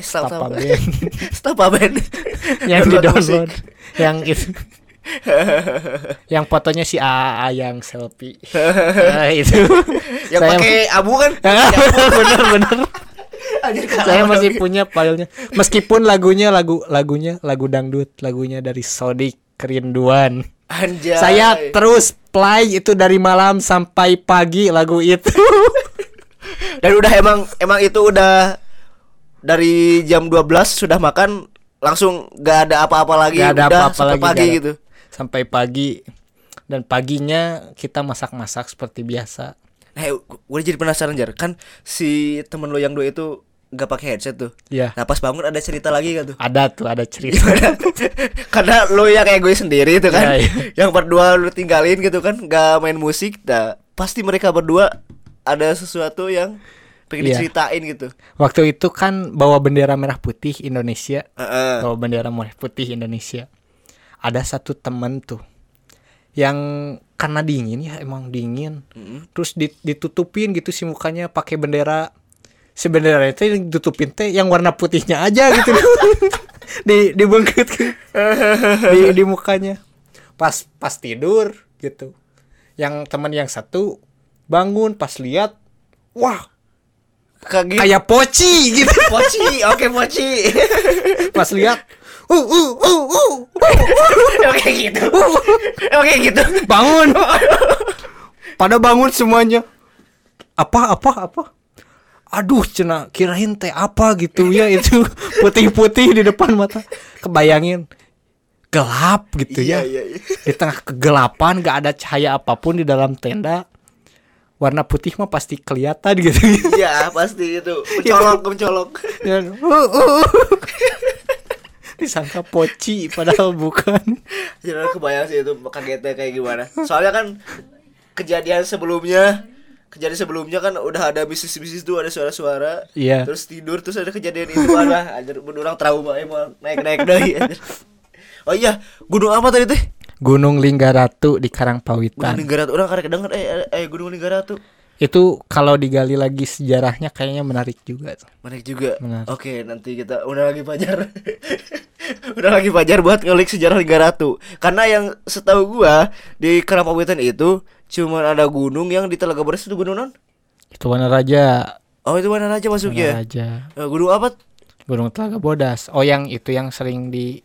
stop Stapa stop. Band Stop band. yang di Download yang itu yang fotonya si AA yang selfie Nah, itu Yang pakai abu kan? bener bener saya masih punya filenya. Meskipun lagunya lagu lagunya lagu dangdut lagunya dari Sodik Kerinduan Anjay. saya terus play itu dari malam sampai pagi lagu itu. Dan udah emang emang itu udah dari jam 12 sudah makan langsung gak ada apa-apa lagi Gak ada udah apa-apa sampai lagi, pagi ada. gitu. sampai pagi. Dan paginya kita masak-masak seperti biasa. Nah, gue jadi penasaran jar. Kan si temen lo yang dua itu gak pakai headset tuh. ya Nah pas bangun ada cerita lagi kan tuh. ada tuh ada cerita Karena lo yang kayak gue sendiri itu kan Iya, iya. Yang berdua lu tinggalin gitu kan Gak main musik Nah pasti mereka berdua Ada sesuatu yang Pengen Iya. diceritain gitu waktu itu kan bawa bendera merah putih Indonesia Heeh. bawa bendera merah putih Indonesia ada satu temen tuh yang karena dingin ya emang dingin Mm-mm. terus dit- ditutupin gitu si mukanya pakai bendera si bendera itu yang ditutupin teh yang warna putihnya aja gitu. Di dibengket gitu. di di mukanya. Pas pas tidur gitu. Yang teman yang satu bangun pas lihat wah Kaget kayak poci gitu. Poci Oke poci. Pas lihat uh uh uh uh Oke gitu. Oke gitu. Bangun. Pada bangun semuanya. Apa apa apa aduh cena kirain teh apa gitu ya itu putih-putih di depan mata. Kebayangin gelap gitu Iya ya. iya iya. Di tengah kegelapan gak ada cahaya apa pun di dalam tenda. Warna putih mah pasti kelihatan gitu. Iya pasti itu. Mencolok mencolok. Ya, uh, uh, uh. disangka poci padahal bukan. Jadi kebayang sih itu kagetnya kayak gimana. Soalnya kan Kejadian sebelumnya kejadian sebelumnya kan udah ada bisnis-bisnis tuh ada suara-suara Iya. terus tidur terus ada kejadian itu ada anjir orang trauma emang naik-naik deui anjir. Oh iya, gunung apa tadi teh? Gunung Linggaratu di Gunung Karangpawitan. Linggaratu. Orang karek denger eh, eh Gunung Linggaratu. Itu kalau digali lagi sejarahnya kayaknya menarik juga. Menarik juga. Menarik. Oke, nanti kita udah lagi pajar. udah lagi pajar buat ngulik sejarah Linggaratu. Karena yang setahu gua di Karangpawitan itu cuma ada gunung yang di Telaga Beres itu gunung non? Itu Wana Raja. Oh, itu mana aja Wana masuknya? Raja. Eh, gunung apa? Gunung Telaga Bodas. Oh yang itu yang sering di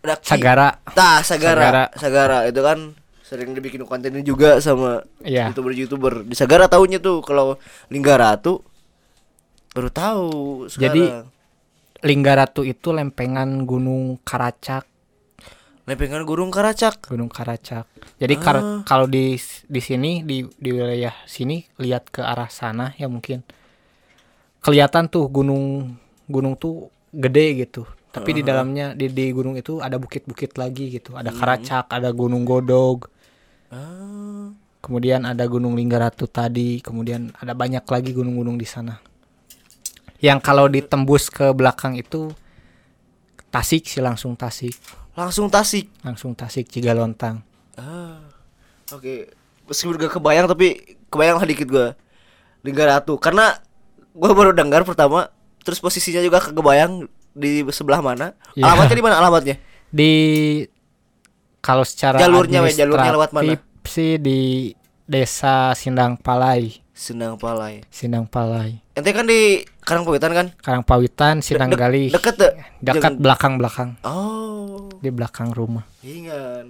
Daki. Sagara. Tah, Sagara. Sagara. Sagara. itu kan sering dibikin kontennya juga sama Iya. youtuber-youtuber. Di Sagara tahunya tuh kalau Linggaratu baru tahu Jadi, sekarang. Linggaratu itu lempengan Gunung Karacak. Lempengan Gunung Karacak. Gunung Karacak. Jadi kar- Ah. kalau di di sini di di wilayah sini lihat ke arah sana ya mungkin kelihatan tuh gunung gunung tuh gede gitu. Tapi di dalamnya di di gunung itu ada bukit-bukit lagi gitu. Ada Karacak, ada Gunung Godog, Ah. kemudian ada Gunung Linggaratu tadi, kemudian ada banyak lagi gunung-gunung di sana. Yang kalau ditembus ke belakang itu Tasik sih langsung Tasik, Langsung Tasik. langsung Tasik Cigalontang. Ah. Oke. Meskipun gak kebayang tapi kebayang lah dikit gua. Linggaratu karena gua baru dengar pertama terus posisinya juga kebayang di sebelah mana. Iya. Alamatnya di mana alamatnya? di kalau secara Jalurnya, we, jalurnya lewat mana? sih di desa Sindang Palai Sendang Palai. Sindang Palai Ente kan di Karangpawitan kan? Karangpawitan Sindang Dek- Gali Deket tuh. dekat belakang belakang Oh, di belakang rumah ingat.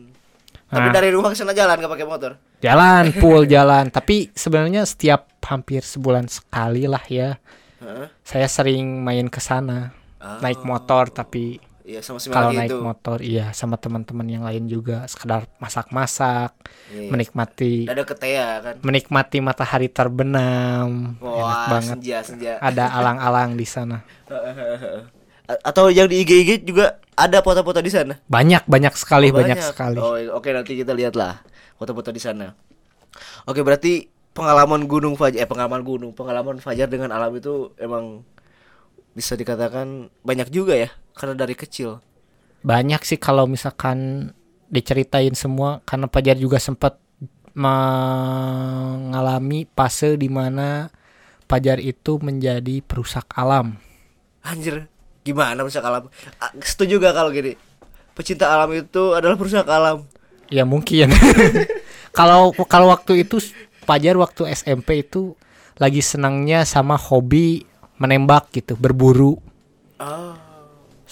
Tapi Nah. dari rumah ke sana jalan gak pakai motor. jalan full jalan tapi sebenarnya setiap hampir sebulan sekali lah ya Heeh. saya sering main ke sana Oh. naik motor tapi Iya sama si kalau naik itu. motor iya sama teman-teman yang lain juga sekedar masak-masak Iya. menikmati Ada ke Tea kan. menikmati matahari terbenam enak Wah, banget senja senja. ada alang-alang di sana Atau yang di IG-IG juga ada foto-foto di sana. banyak banyak sekali Oh, banyak, sekali Oh, oke nanti kita lihatlah foto-foto di sana. Oke, berarti pengalaman gunung Fajar eh pengalaman gunung, pengalaman Fajar dengan alam itu emang bisa dikatakan banyak juga ya karena dari kecil. banyak sih kalau misalkan diceritain semua karena Pajar juga sempat mengalami fase di mana Pajar itu menjadi perusak alam Anjir, gimana perusak alam? Setuju gak kalau gini? Pecinta alam itu adalah perusak alam. ya mungkin kalau kalau waktu itu Pajar waktu SMP itu lagi senangnya sama hobi menembak gitu berburu Ah,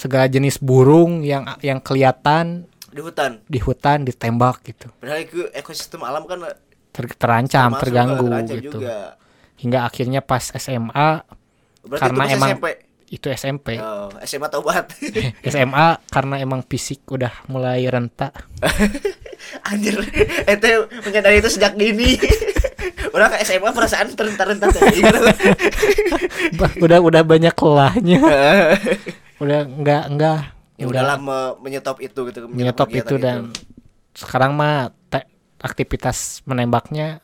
segala jenis burung yang yang kelihatan di hutan. di hutan ditembak gitu Padahal itu ekosistem alam kan Ter- terancam termasuk, terganggu terancam gitu juga. hingga akhirnya pas SMA Berarti Karena itu emang- SMP. itu SMP Oh, SMA taubat. SMA karena emang fisik udah mulai renta Anjir, ente menyadari itu sejak dini. Orang ke SMA perasaan terentah-rentah tadi. Bah, udah udah banyak lelahnya udah enggak enggak ya udahlah me- menyetop itu gitu. menyetop itu dan sekarang mah te- aktivitas menembaknya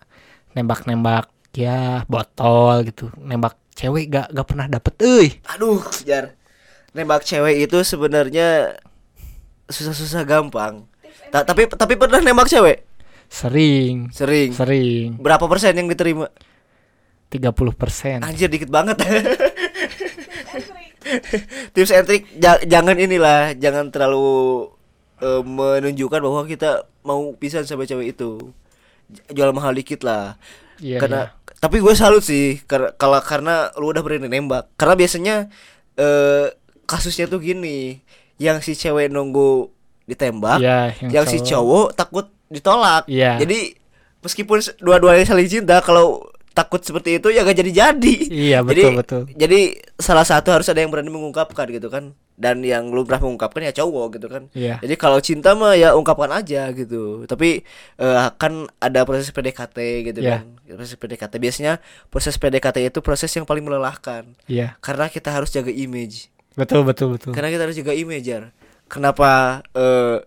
nembak-nembak ya botol gitu nembak cewek gak gak pernah dapet euy Aduh, jar. Nembak cewek itu sebenarnya susah-susah gampang. Ta- tapi tapi pernah nembak cewek? sering Sering. sering Berapa persen yang diterima? 30% Anjir dikit banget. Tips and trick ja- jangan inilah, jangan terlalu eh, menunjukkan bahwa kita mau pisan sama cewek itu. Jual mahal dikit lah. Iya, karena tapi gue salut sih karena kalau karena lu udah berani nembak. Karena biasanya eh kasusnya tuh gini, yang si cewek nunggu ditembak, Iya, yang yang, si cowok takut ditolak. Iya. Jadi meskipun dua-duanya saling cinta, kalau takut seperti itu ya gak jadi-jadi. Iya, Jadi- betul, betul. Jadi salah satu harus ada yang berani mengungkapkan gitu kan. Dan yang lu pernah mengungkapkan ya cowok gitu kan. Iya. Jadi kalau cinta mah ya ungkapkan aja gitu. Tapi eh, kan ada proses PDKT gitu Iya. kan. Proses PDKT biasanya proses PDKT itu proses yang paling melelahkan. iya Karena kita harus jaga image. betul betul betul Karena kita harus jaga image Jar. Kenapa eh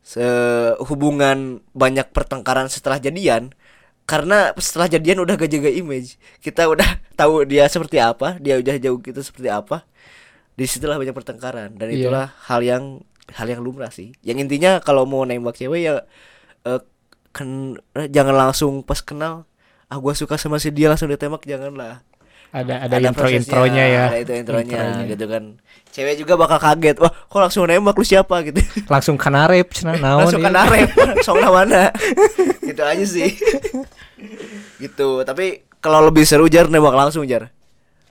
se- hubungan banyak pertengkaran setelah jadian karena setelah jadian udah gak jaga image. Kita udah tahu dia seperti apa dia udah jauh kita seperti apa. Di situlah banyak pertengkaran. Dan Iya. itulah hal yang hal yang lumrah sih. Yang intinya kalau mau nembak cewek ya eh, ken- jangan langsung pas kenal ah gua suka sama si dia langsung ditembak janganlah ada ada, intro prosesnya, intronya ya. ada itu intronya, Intronya. gitu kan. Cewek juga bakal kaget wah kok langsung nembak lu siapa? gitu. Langsung kanarep cenah naon langsung ieu? kena rep song mana gitu aja sih. Gitu tapi kalau lebih seru jar nembak langsung jar?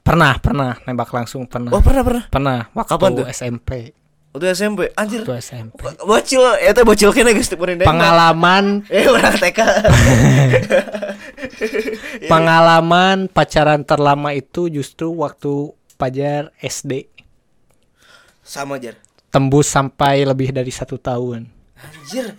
Pernah pernah. Nembak langsung pernah. Oh pernah pernah? Pernah waktu Kapan tuh? SMP waktu SMP anjir. Waktu SMP Bo- bocil ya teh bocil geus teu nembak. Pengalaman. Eh udah TK pengalaman pacaran terlama itu justru waktu pajar SD sama jar. Tembus sampai lebih dari satu tahun. Anjir.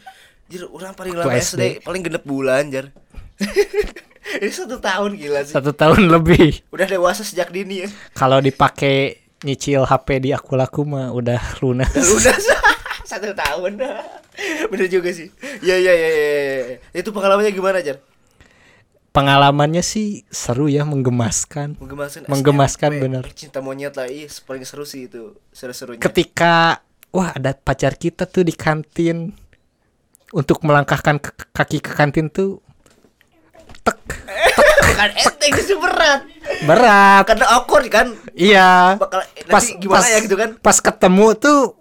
Anjir orang paling lama SD. SD paling genep bulan jar. Ini satu tahun gila sih. Satu tahun lebih. Udah dewasa sejak dini ya. Kalau dipakai nyicil HP di aku laku mah udah lunas. Udah lunas. Satu tahun. Bener juga sih. Ya ya ya ya, ya. itu pengalamannya gimana jar pengalamannya sih seru ya menggemaskan. Menggemaskan Menggemaskan, bener. cinta monyet lah iya paling seru sih itu seru-serunya. Ketika wah ada pacar kita tuh di kantin. Untuk melangkahkan ke- kaki ke kantin tuh tek bukan enteng itu berat. Berat. Karena awkward kan? Iya. Bakal pas gimana pas, ya gitu kan? pas ketemu tuh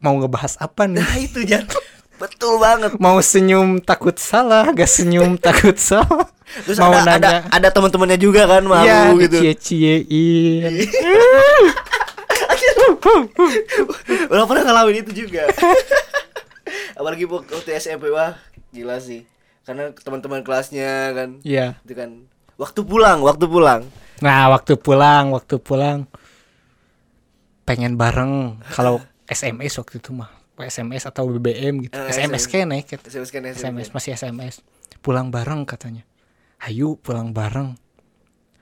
mau ngebahas apa nih? Nah itu jan betul banget. Mau senyum takut salah gak senyum takut salah. Terus mau ada, ada nanya. ada teman-temannya juga kan malu Iya, gitu. dicie-ciein. Udah pernah ngalamin itu juga. Apalagi waktu SMP wah gila sih. Karena teman-teman kelasnya kan Iya. itu kan. Waktu pulang waktu pulang. Nah, waktu pulang, waktu pulang. Pengen bareng. Kalau SMS waktu itu mah. SMS atau BBM gitu. Eh, SMS SMS. kan naik gitu. SMS kan SMS masih SMS. Pulang bareng katanya. Hayu pulang bareng.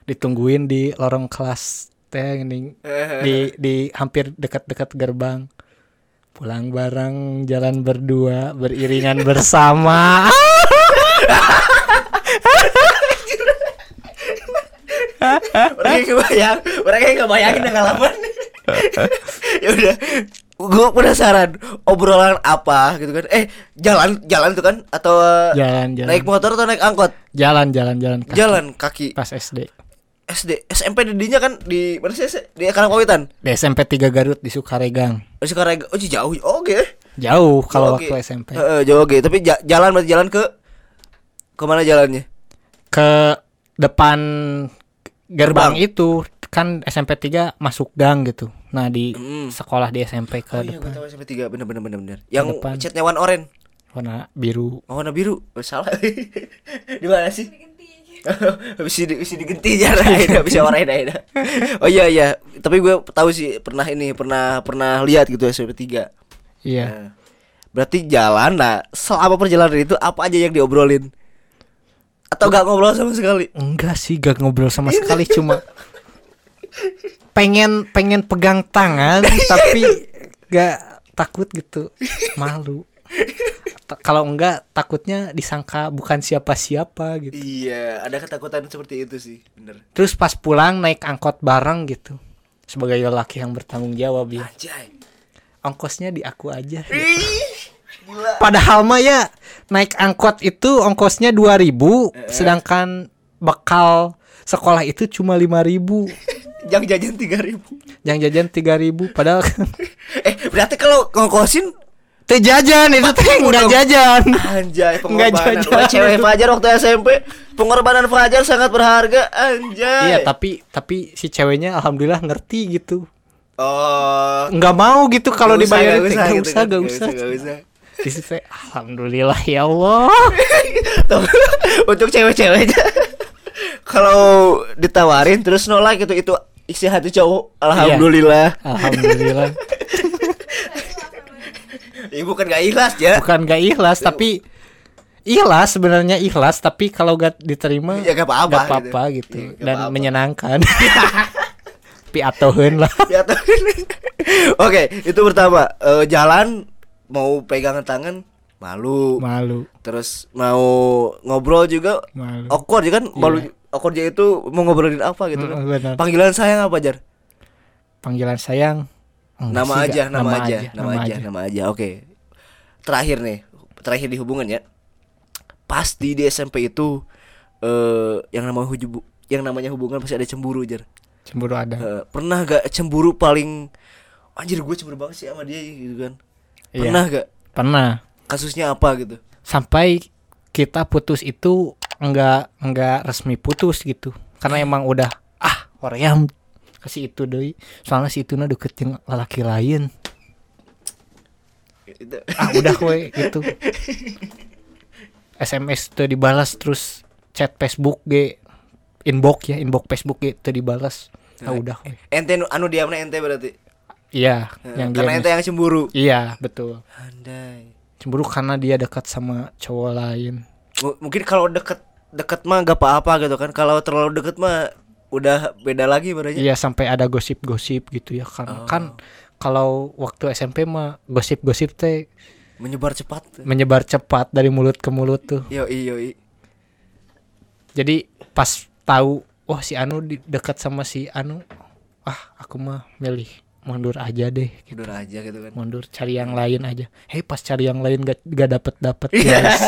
Ditungguin di lorong kelas teh gini di di hampir dekat-dekat gerbang. Pulang bareng, jalan berdua, beriringan bersama. yang kebayang yang kebayangin pengalaman ya udah gue penasaran obrolan apa gitu kan eh jalan jalan tuh kan atau uh, Jalan, jalan. naik motor atau naik angkot Jalan, jalan, jalan. kaki. jalan kaki Pas SD. SD SMP didinya kan di mana sih di Karangpawitan Di SMP 3 Garut di Sukaregang. oh sekarang oh jauh oke Jauh kalau Oke. waktu SMP. Heeh, jauh oke tapi ja- jalan berarti jalan ke ke mana jalannya Ke depan gerbang, Gerbang. itu kan SMP 3 masuk gang gitu. Nah, di Hmm. sekolah di SMP ke oh iya gue depan tahu SMP tiga bener bener bener bener yang depan. catnya warna oranye warna biru. Oh, warna biru. Oh, salah. di mana sih? bisa di, bisa digenti ya Aida bisa warnain Aida. Oh iya iya, tapi gue tahu sih pernah ini pernah pernah lihat gitu SMP 3. Iya. Nah, berarti jalan nah selama perjalanan itu apa aja yang diobrolin? Atau gak ngobrol sama sekali? Enggak sih, gak ngobrol sama sekali cuma pengen pengen pegang tangan tapi gak takut gitu. Malu. Kalau enggak takutnya disangka bukan siapa-siapa gitu. Iya, ada ketakutan seperti itu sih, bener. Terus pas pulang naik angkot bareng gitu. Sebagai lelaki yang bertanggung jawab ya. Anjay. Ongkosnya di aku aja. Ih, gila. Padahal mah ya naik angkot itu ongkosnya 2000 sedangkan bekal sekolah itu cuma 5000 Yang jajan 3000. yang jajan 3000 padahal Eh, berarti kalau ngongkosin? Teh jajan itu teh enggak jajan. Anjay, Nggak pengorbanan jajan. Cewek Fajar waktu SMP Pengorbanan Fajar sangat berharga Anjay. Iya tapi tapi si ceweknya alhamdulillah ngerti gitu. Oh. Nggak mau gitu kalau nggak usah, nggak nggak gitu usah kan, nggak usah. nggak usah. di situ alhamdulillah ya Allah. Untuk cewek-ceweknya Kalau ditawarin terus nolak gitu Itu isi hati cowok. Alhamdulillah. Alhamdulillah. Ibu bukan gak ikhlas ya. Bukan gak ikhlas tapi ikhlas sebenarnya ikhlas tapi kalau gak diterima Ya, gak apa-apa gak apa-apa gitu. gitu, Ya, gak dan apa-apa. menyenangkan. Tapi atohen lah. Ya. Oke itu pertama. Eh, Jalan Mau pegangan tangan malu. malu. Terus mau ngobrol juga malu. awkward ya kan? Malu awkwardnya itu mau ngobrolin apa gitu kan. Benar. Panggilan sayang apa, Jar? panggilan sayang enggak nama sih, aja, Kak. nama, aja, nama aja, nama aja. Oke. Terakhir nih, terakhir di hubungan ya. Pasti di SMP itu eh yang namanya hujubu, yang namanya hubungan pasti ada cemburu, Jar. cemburu ada Eh, pernah gak cemburu paling anjir gue cemburu banget sih sama dia gitu kan. Iya. Pernah gak? pernah Kasusnya apa gitu? sampai kita putus itu enggak enggak resmi putus gitu. Karena emang udah ah Korea kasih itu doi. Soalnya si itu na deket yang lelaki lain. Itu. ah udah we gitu. SMS tuh dibalas terus chat Facebook ge inbox ya inbox Facebook ge tuh dibalas. Ah udah we Ente nu- anu diamnya ente berarti. iya Eh, yang Karena ente yang cemburu. iya betul. Andai. cemburu karena dia dekat sama cowok lain. M- mungkin kalau deket deket mah gak apa-apa gitu kan. Kalau terlalu deket mah udah beda lagi berarti. Iya sampai ada gosip-gosip gitu ya karena kan kalau waktu SMP mah gosip-gosip teh Menyebar cepat. menyebar cepat dari mulut ke mulut tuh. Yo iyo Jadi pas tahu wah si Anu dekat sama si Anu, ah aku mah milih mundur aja deh gitu. Udah aja gitu kan. Mundur cari yang lain aja. Hei pas cari yang lain gak, gak dapet dapet Iya. guys.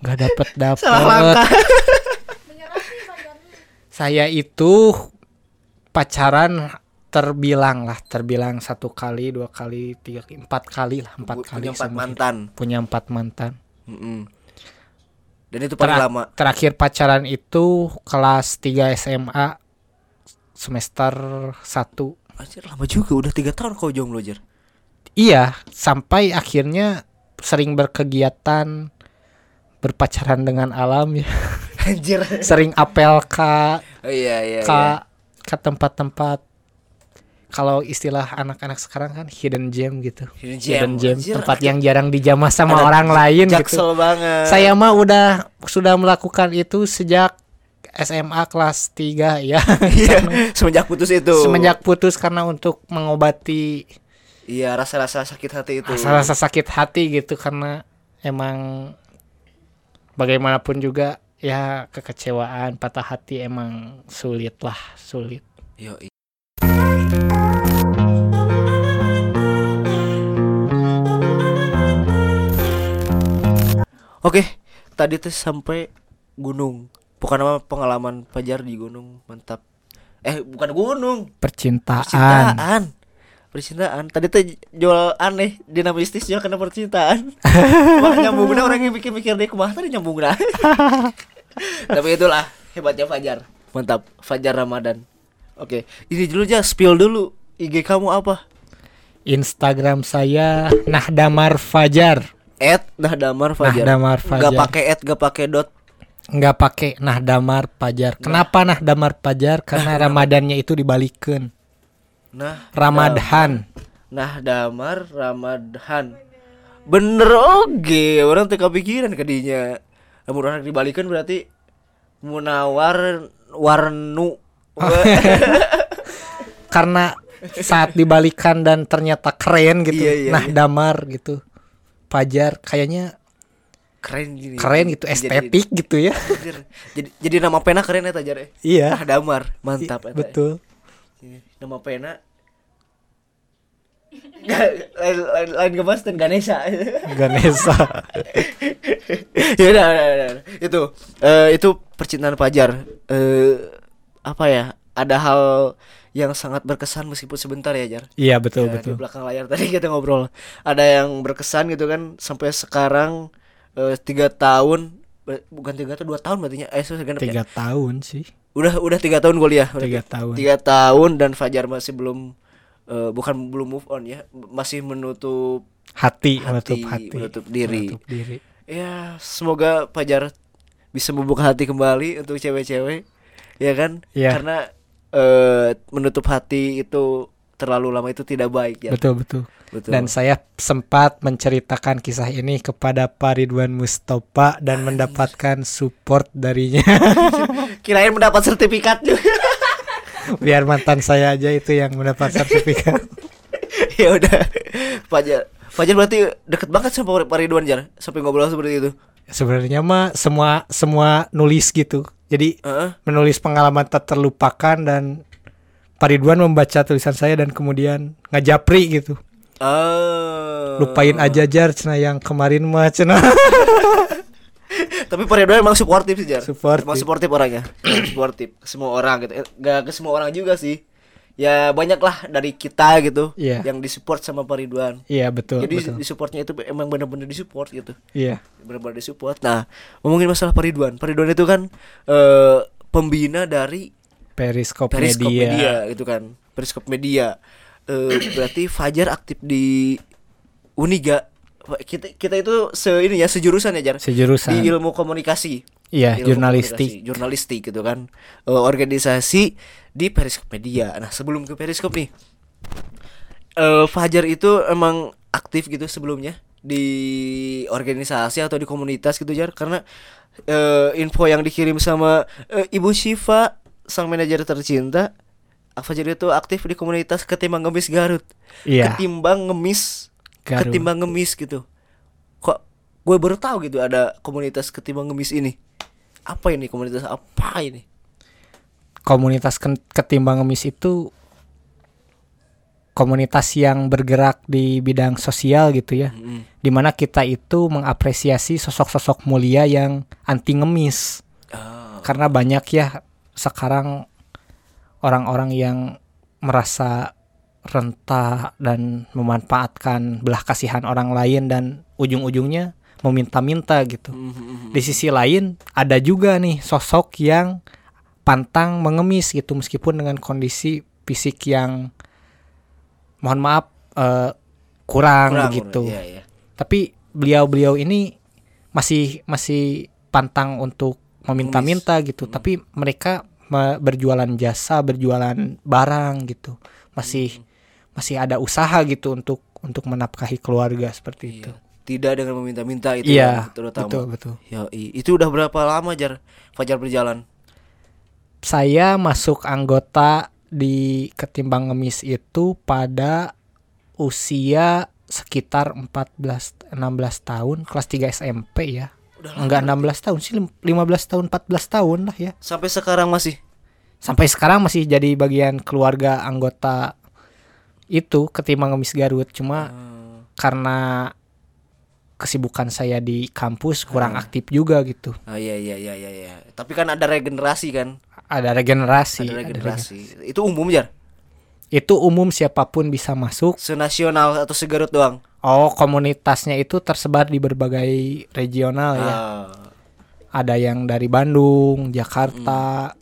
Gak dapet Salah dapet. Saya itu pacaran terbilang lah terbilang satu kali dua kali tiga kali empat kali lah empat Bu- kali punya empat mantan. punya empat mantan Mm-mm. Dan itu paling Tera- lama. terakhir pacaran itu kelas 3 SMA semester 1 Anjir lama juga udah tiga tahun kau jomblo Jar. iya sampai akhirnya sering berkegiatan berpacaran dengan alam ya Anjir. sering apel ke Oh, iya iya. ke iya. ke tempat-tempat kalau istilah anak-anak sekarang kan hidden gem gitu Hidden hidden gem. gem Anjir, tempat yang jarang dijamah sama orang lain gitu banget. saya mah udah sudah melakukan itu sejak SMA kelas 3 ya Iya, semenjak putus itu. semenjak putus karena untuk mengobati Iya, rasa-rasa sakit hati itu. rasa-rasa sakit hati gitu karena emang bagaimanapun juga ya kekecewaan patah hati emang sulit lah sulit Yo, Oke, tadi tuh sampai gunung. Bukan nama pengalaman Fajar di gunung, mantap. Eh, bukan gunung, percintaan percintaan. Percintaan. Tadi tuh jual aneh dinamistis jual karena percintaan. Wah, nyambungnya orang yang mikir-mikir deh kumaha tadi nyambungnya. Tapi itulah hebatnya Fajar. Mantap, Fajar Ramadan. Oke, ini dulu aja spill dulu. IG kamu apa? Instagram saya Nahdamar Fajar At Nahdamar Fajar. Nahdamar Fajar. Gak pakai at, gak pakai dot. Nggak pakai Nahdamar Fajar kenapa Nahdamar Fajar karena Ramadannya itu dibalikin. Nah, Ramadhan Nah, Damar Ramadhan. Bener oke, orang teka pikiran kadinya. Namun orang dibalikan berarti Munawar Warnu. karena saat dibalikan dan ternyata keren gitu. Iya, iya, nah damar gitu. Fajar kayaknya keren gini. keren gitu Jadi- estetik gitu ya. Jadi jadi nama pena keren ya Tajar. iya. Nah, Damar, mantap eta. betul. Ini, Nama pena. Lain, lain, lain ngebahas dan Ganesha. Ganesha. Ya udah, udah, udah, udah. itu eh, itu percintaan Fajar. Eh apa ya? Ada hal yang sangat berkesan meskipun sebentar ya Jar. Iya betul Ya, betul. di belakang layar tadi kita ngobrol. Ada yang berkesan gitu kan sampai sekarang eh, tiga tahun ber- bukan tiga tahun dua tahun berarti eh sorry, genep ya. tiga tahun sih. Udah udah tiga tahun kuliah. Tiga tahun. Tiga tahun dan Fajar masih belum eh, bukan belum move on ya. Masih menutup hati, hati, menutup hati. menutup diri. menutup diri. Ya semoga Fajar bisa membuka hati kembali untuk cewek-cewek ya kan? Iya. karena eh, menutup hati itu terlalu lama itu tidak baik ya. Betul betul. Betul. Dan saya sempat menceritakan kisah ini kepada Pak Ridwan Mustafa dan mendapatkan support darinya. kirain mendapat sertifikat juga. Biar mantan saya aja itu yang mendapat sertifikat. Ya udah. Fajar Fajar berarti deket banget sama Pak Ridwan Jar sampai ngobrol seperti itu. Sebenarnya mah semua semua nulis gitu. Jadi Heeh. menulis pengalaman tak terlupakan dan Pak Ridwan membaca tulisan saya dan kemudian ngajapri gitu. Ah. Lupain aja jar cenah yang kemarin mah cenah. Tapi Pak Ridwan emang suportif sih Jar. Suportif. Emang suportif orangnya. suportif ke semua orang gitu. Eh, Gak ke semua orang juga sih. Ya banyak lah dari kita gitu Iya. yang disupport sama Pak Ridwan. Iya betul Jadi betul. disupportnya itu emang benar-benar disupport gitu. Iya. Benar-benar disupport. Nah, ngomongin masalah Pak Ridwan. Pak Ridwan itu kan eh pembina dari Periskop, Periskop media. Media gitu kan. Periskop Media. Eh berarti Fajar aktif di Uniga. Kita kita itu se ini ya sejurusan ya Jar. Sejurusan. Di ilmu komunikasi. Iya, Ilmu jurnalistik. komunikasi, Jurnalistik gitu kan. Eh, organisasi di Periskop Media. Nah, sebelum ke Periskop nih. eh Fajar itu emang aktif gitu sebelumnya di organisasi atau di komunitas gitu Jar karena eh info yang dikirim sama eh, Ibu Syifa sang manajer tercinta Fajar itu aktif di komunitas ketimbang ngemis Garut Iya. ketimbang ngemis Garut. ketimbang ngemis gitu kok gue baru tahu gitu ada komunitas ketimbang ngemis ini apa ini komunitas apa ini Komunitas ketimbang ngemis itu komunitas yang bergerak di bidang sosial gitu ya. Mm. Di mana kita itu mengapresiasi sosok-sosok mulia yang anti ngemis. Ah, Karena banyak ya sekarang orang-orang yang merasa rentah dan memanfaatkan belah kasihan orang lain dan ujung-ujungnya meminta-minta gitu. mhm, Di sisi lain ada juga nih sosok yang pantang mengemis gitu meskipun dengan kondisi fisik yang mohon maaf eh, kurang, kurang, begitu. Iya, iya. Tapi beliau-beliau ini masih masih pantang untuk meminta-minta gitu. Hmm. Tapi mereka me- berjualan jasa, berjualan barang gitu. Masih Hmm. masih ada usaha gitu untuk untuk menafkahi keluarga seperti itu. Iya. Tidak dengan meminta-minta itu Iya, yang terutama. betul betul. Yoi. Itu udah berapa lama Jar Fajar berjalan? Saya masuk anggota di Ketimbang Ngemis itu pada usia sekitar 14 16 tahun, kelas 3 SMP ya. Udah Enggak 16 tahun sih, lim- 15 tahun, 14 tahun lah ya. Sampai sekarang masih. Sampai sekarang masih jadi bagian keluarga anggota itu Ketimbang Ngemis Garut. Cuma Ah, karena kesibukan saya di kampus kurang aktif juga gitu. Ah iya iya iya iya iya. Tapi kan ada regenerasi kan? Ada regenerasi. Ada ada regenerasi. Itu umum Jar. Itu umum siapa pun bisa masuk. Senasional atau segarut doang. Oh, komunitasnya itu tersebar di berbagai regional ya. Ah. Ada yang dari Bandung, Jakarta,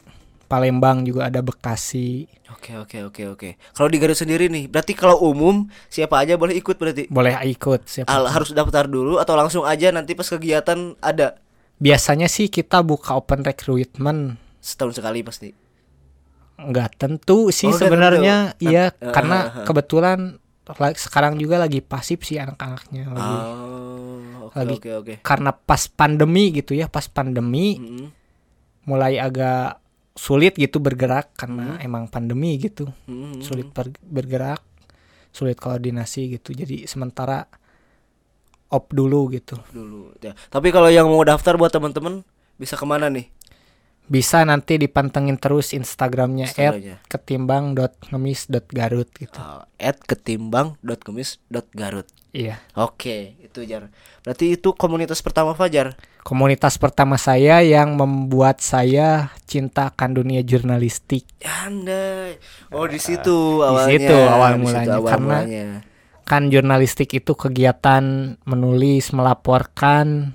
Palembang juga ada Bekasi. Oke oke oke oke. Kalau di Garut sendiri nih, berarti kalau umum siapa aja boleh ikut berarti. Boleh ikut siapa. Al- harus daftar dulu atau langsung aja nanti pas kegiatan ada Biasanya sih kita buka open recruitment. setahun sekali pasti. Nggak tentu sih Oh, sebenarnya. Iya, eh, karena eh, eh. kebetulan la- sekarang juga lagi pasif sih anak-anaknya lagi. Oh, oke Lagi- oke oke. Karena pas pandemi gitu ya, pas pandemi Mm-mm. mulai agak sulit gitu bergerak karena emang pandemi gitu. Mm-mm. sulit ber- bergerak, sulit koordinasi gitu. Jadi sementara op dulu gitu. dulu. Ya. Tapi kalau yang mau daftar buat teman-teman bisa ke mana nih? Bisa nanti dipantengin terus Instagramnya Instagramnya. @ketimbang.ngemis.garut gitu. Uh, at ketimbang.kemis.garut. Iya. Oke, itu Jar. Berarti itu komunitas pertama Fajar. Komunitas pertama saya yang membuat saya cinta akan dunia jurnalistik. Andai. Oh, di situ awalnya. situ awal Di situ mulanya. awal Karena mulanya. Kan jurnalistik itu kegiatan menulis, melaporkan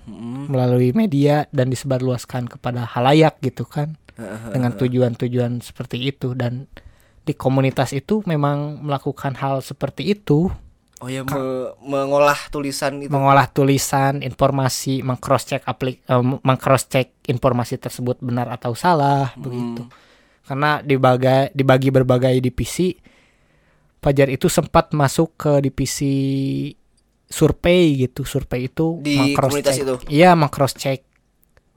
melalui media dan disebarluaskan kepada halayak gitu kan. dengan tujuan-tujuan seperti itu. Dan di komunitas itu memang melakukan hal seperti itu. Oh ya me- mengolah tulisan itu. mengolah tulisan informasi mengcross check aplik eh, mengcross check informasi tersebut benar atau salah begitu. Karena dibagi dibagi berbagai divisi Fajar itu sempat masuk ke divisi survei gitu survei itu Di komunitas check. itu? iya mengcross check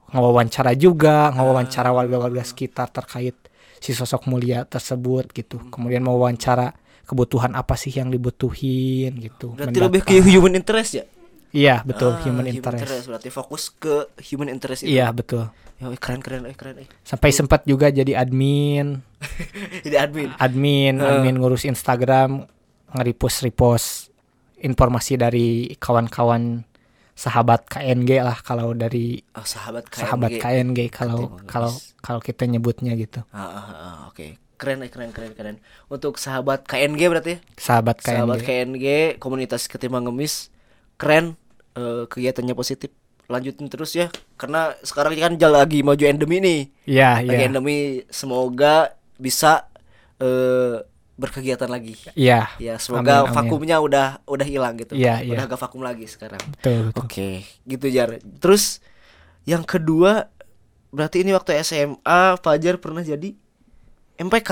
ngewawancara juga ngewawancara warga-warga sekitar terkait si sosok mulia tersebut gitu kemudian mewawancara kebutuhan apa sih yang dibutuhin gitu. Berarti Mendata. lebih ke human interest ya? Iya, betul, Ah, human interest. Berarti fokus ke human interest itu. Iya, betul. Ya, keren keren eh, keren eh. Sampai sempat juga jadi admin, Jadi admin. admin, Ah. admin ngurus Instagram, nge-repost-repost informasi dari kawan-kawan sahabat KNG lah kalau dari Oh, sahabat KNG. sahabat KNG kalau kalau kalau kita nyebutnya gitu. Ah, ah, ah, oke. Keren eh, keren keren keren. Untuk sahabat KNG berarti ya? Sahabat KNG. Sahabat KNG komunitas ketimbang ngemis keren eh, kegiatannya positif. Lanjutin terus ya karena sekarang kan jalan lagi maju endemi nih. Iya, Lagi iya. endemi semoga bisa eh, berkegiatan lagi. Iya. Ya semoga Amin, amin. vakumnya udah udah hilang gitu. Iya, iya. Udah gak vakum lagi sekarang. Betul, betul. Oke, gitu Jar. Terus yang kedua berarti ini waktu SMA Fajar pernah jadi MPK.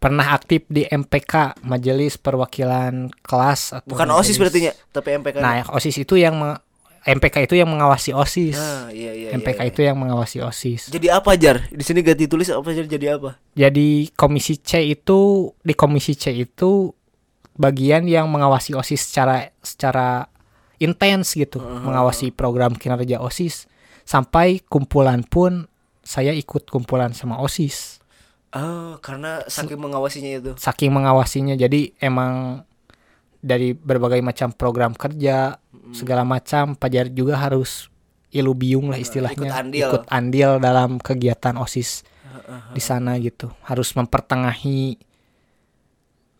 Pernah aktif di MPK, Majelis Perwakilan Kelas atau Bukan majelis- OSIS berarti ya, tapi MPK. Nah, OSIS itu yang MPK itu yang mengawasi OSIS. Nah, iya iya. MPK iya, itu yang mengawasi OSIS. Jadi apa Jar? Di sini gak ditulis apa Jar jadi apa? Jadi komisi C itu di komisi C itu bagian yang mengawasi OSIS secara secara intens gitu, mengawasi program kinerja OSIS sampai kumpulan pun saya ikut kumpulan sama OSIS. Oh, karena saking mengawasinya itu. Saking mengawasinya jadi emang dari berbagai macam program kerja segala macam Pajar juga harus ilubiung lah istilahnya. ikut andil. ikut andil dalam kegiatan OSIS di sana gitu. Harus mempertengahi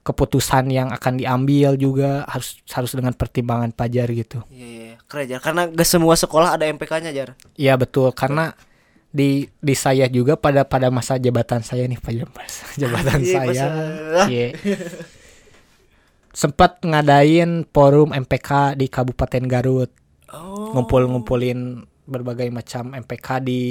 keputusan yang akan diambil juga harus harus dengan pertimbangan Pajar gitu. Iya iya, keren Jar. Karena gak semua sekolah ada MPK-nya Jar. Iya betul. Karena di di saya juga pada pada masa jabatan saya nih Pajar masa jabatan saya. Iya. sempat ngadain forum MPK di Kabupaten Garut Oh. ngumpul-ngumpulin berbagai macam MPK di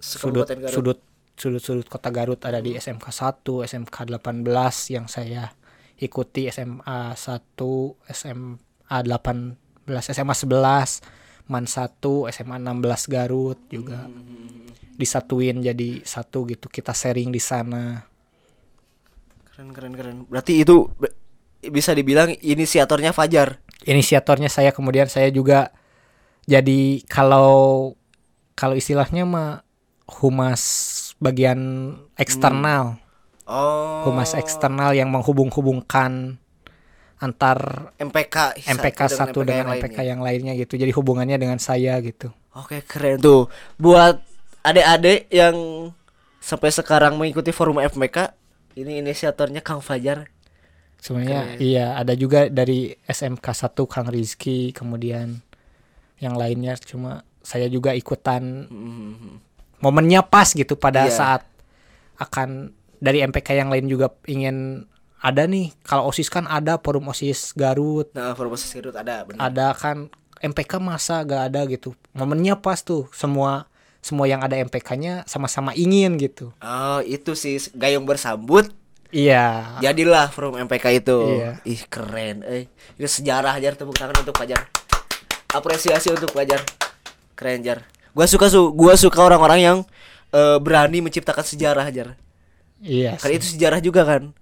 sudut sudut sudut sudut kota Garut ada di SMK 1, SMK 18 yang saya ikuti SMA 1, SMA 18, SMA 11, MAN 1, SMA 16 Garut juga. Hmm. Disatuin jadi satu gitu. Kita sharing di sana. Keren keren keren. Berarti itu bisa dibilang inisiatornya Fajar. Inisiatornya saya kemudian saya juga jadi kalau kalau istilahnya mah humas bagian eksternal. Oh. humas eksternal yang menghubung-hubungkan antar MPK MPK satu dengan MPK lainnya. yang lainnya gitu. Jadi hubungannya dengan saya gitu. Oke keren tuh. Buat adik-adik yang sampai sekarang mengikuti forum FMK, ini inisiatornya Kang Fajar. Sebenarnya Keren. iya ada juga dari SMK 1 Kang Rizky kemudian yang lainnya cuma saya juga ikutan Hmm. momennya pas gitu pada Iya. saat akan dari MPK yang lain juga ingin ada nih kalau OSIS kan ada forum OSIS Garut Nah, forum OSIS Garut ada benar. ada kan MPK masa gak ada gitu momennya pas tuh semua semua yang ada MPK-nya sama-sama ingin gitu Oh, itu sih gayung bersambut. Iya Jadilah forum MPK itu. Iya. Ih, keren. Eh, itu sejarah Jar tepuk tangan untuk Fajar. Apresiasi untuk Fajar. Keren Jar. Gua suka su gua suka orang-orang yang eh, berani menciptakan sejarah Jar. iya sih. itu sejarah juga kan.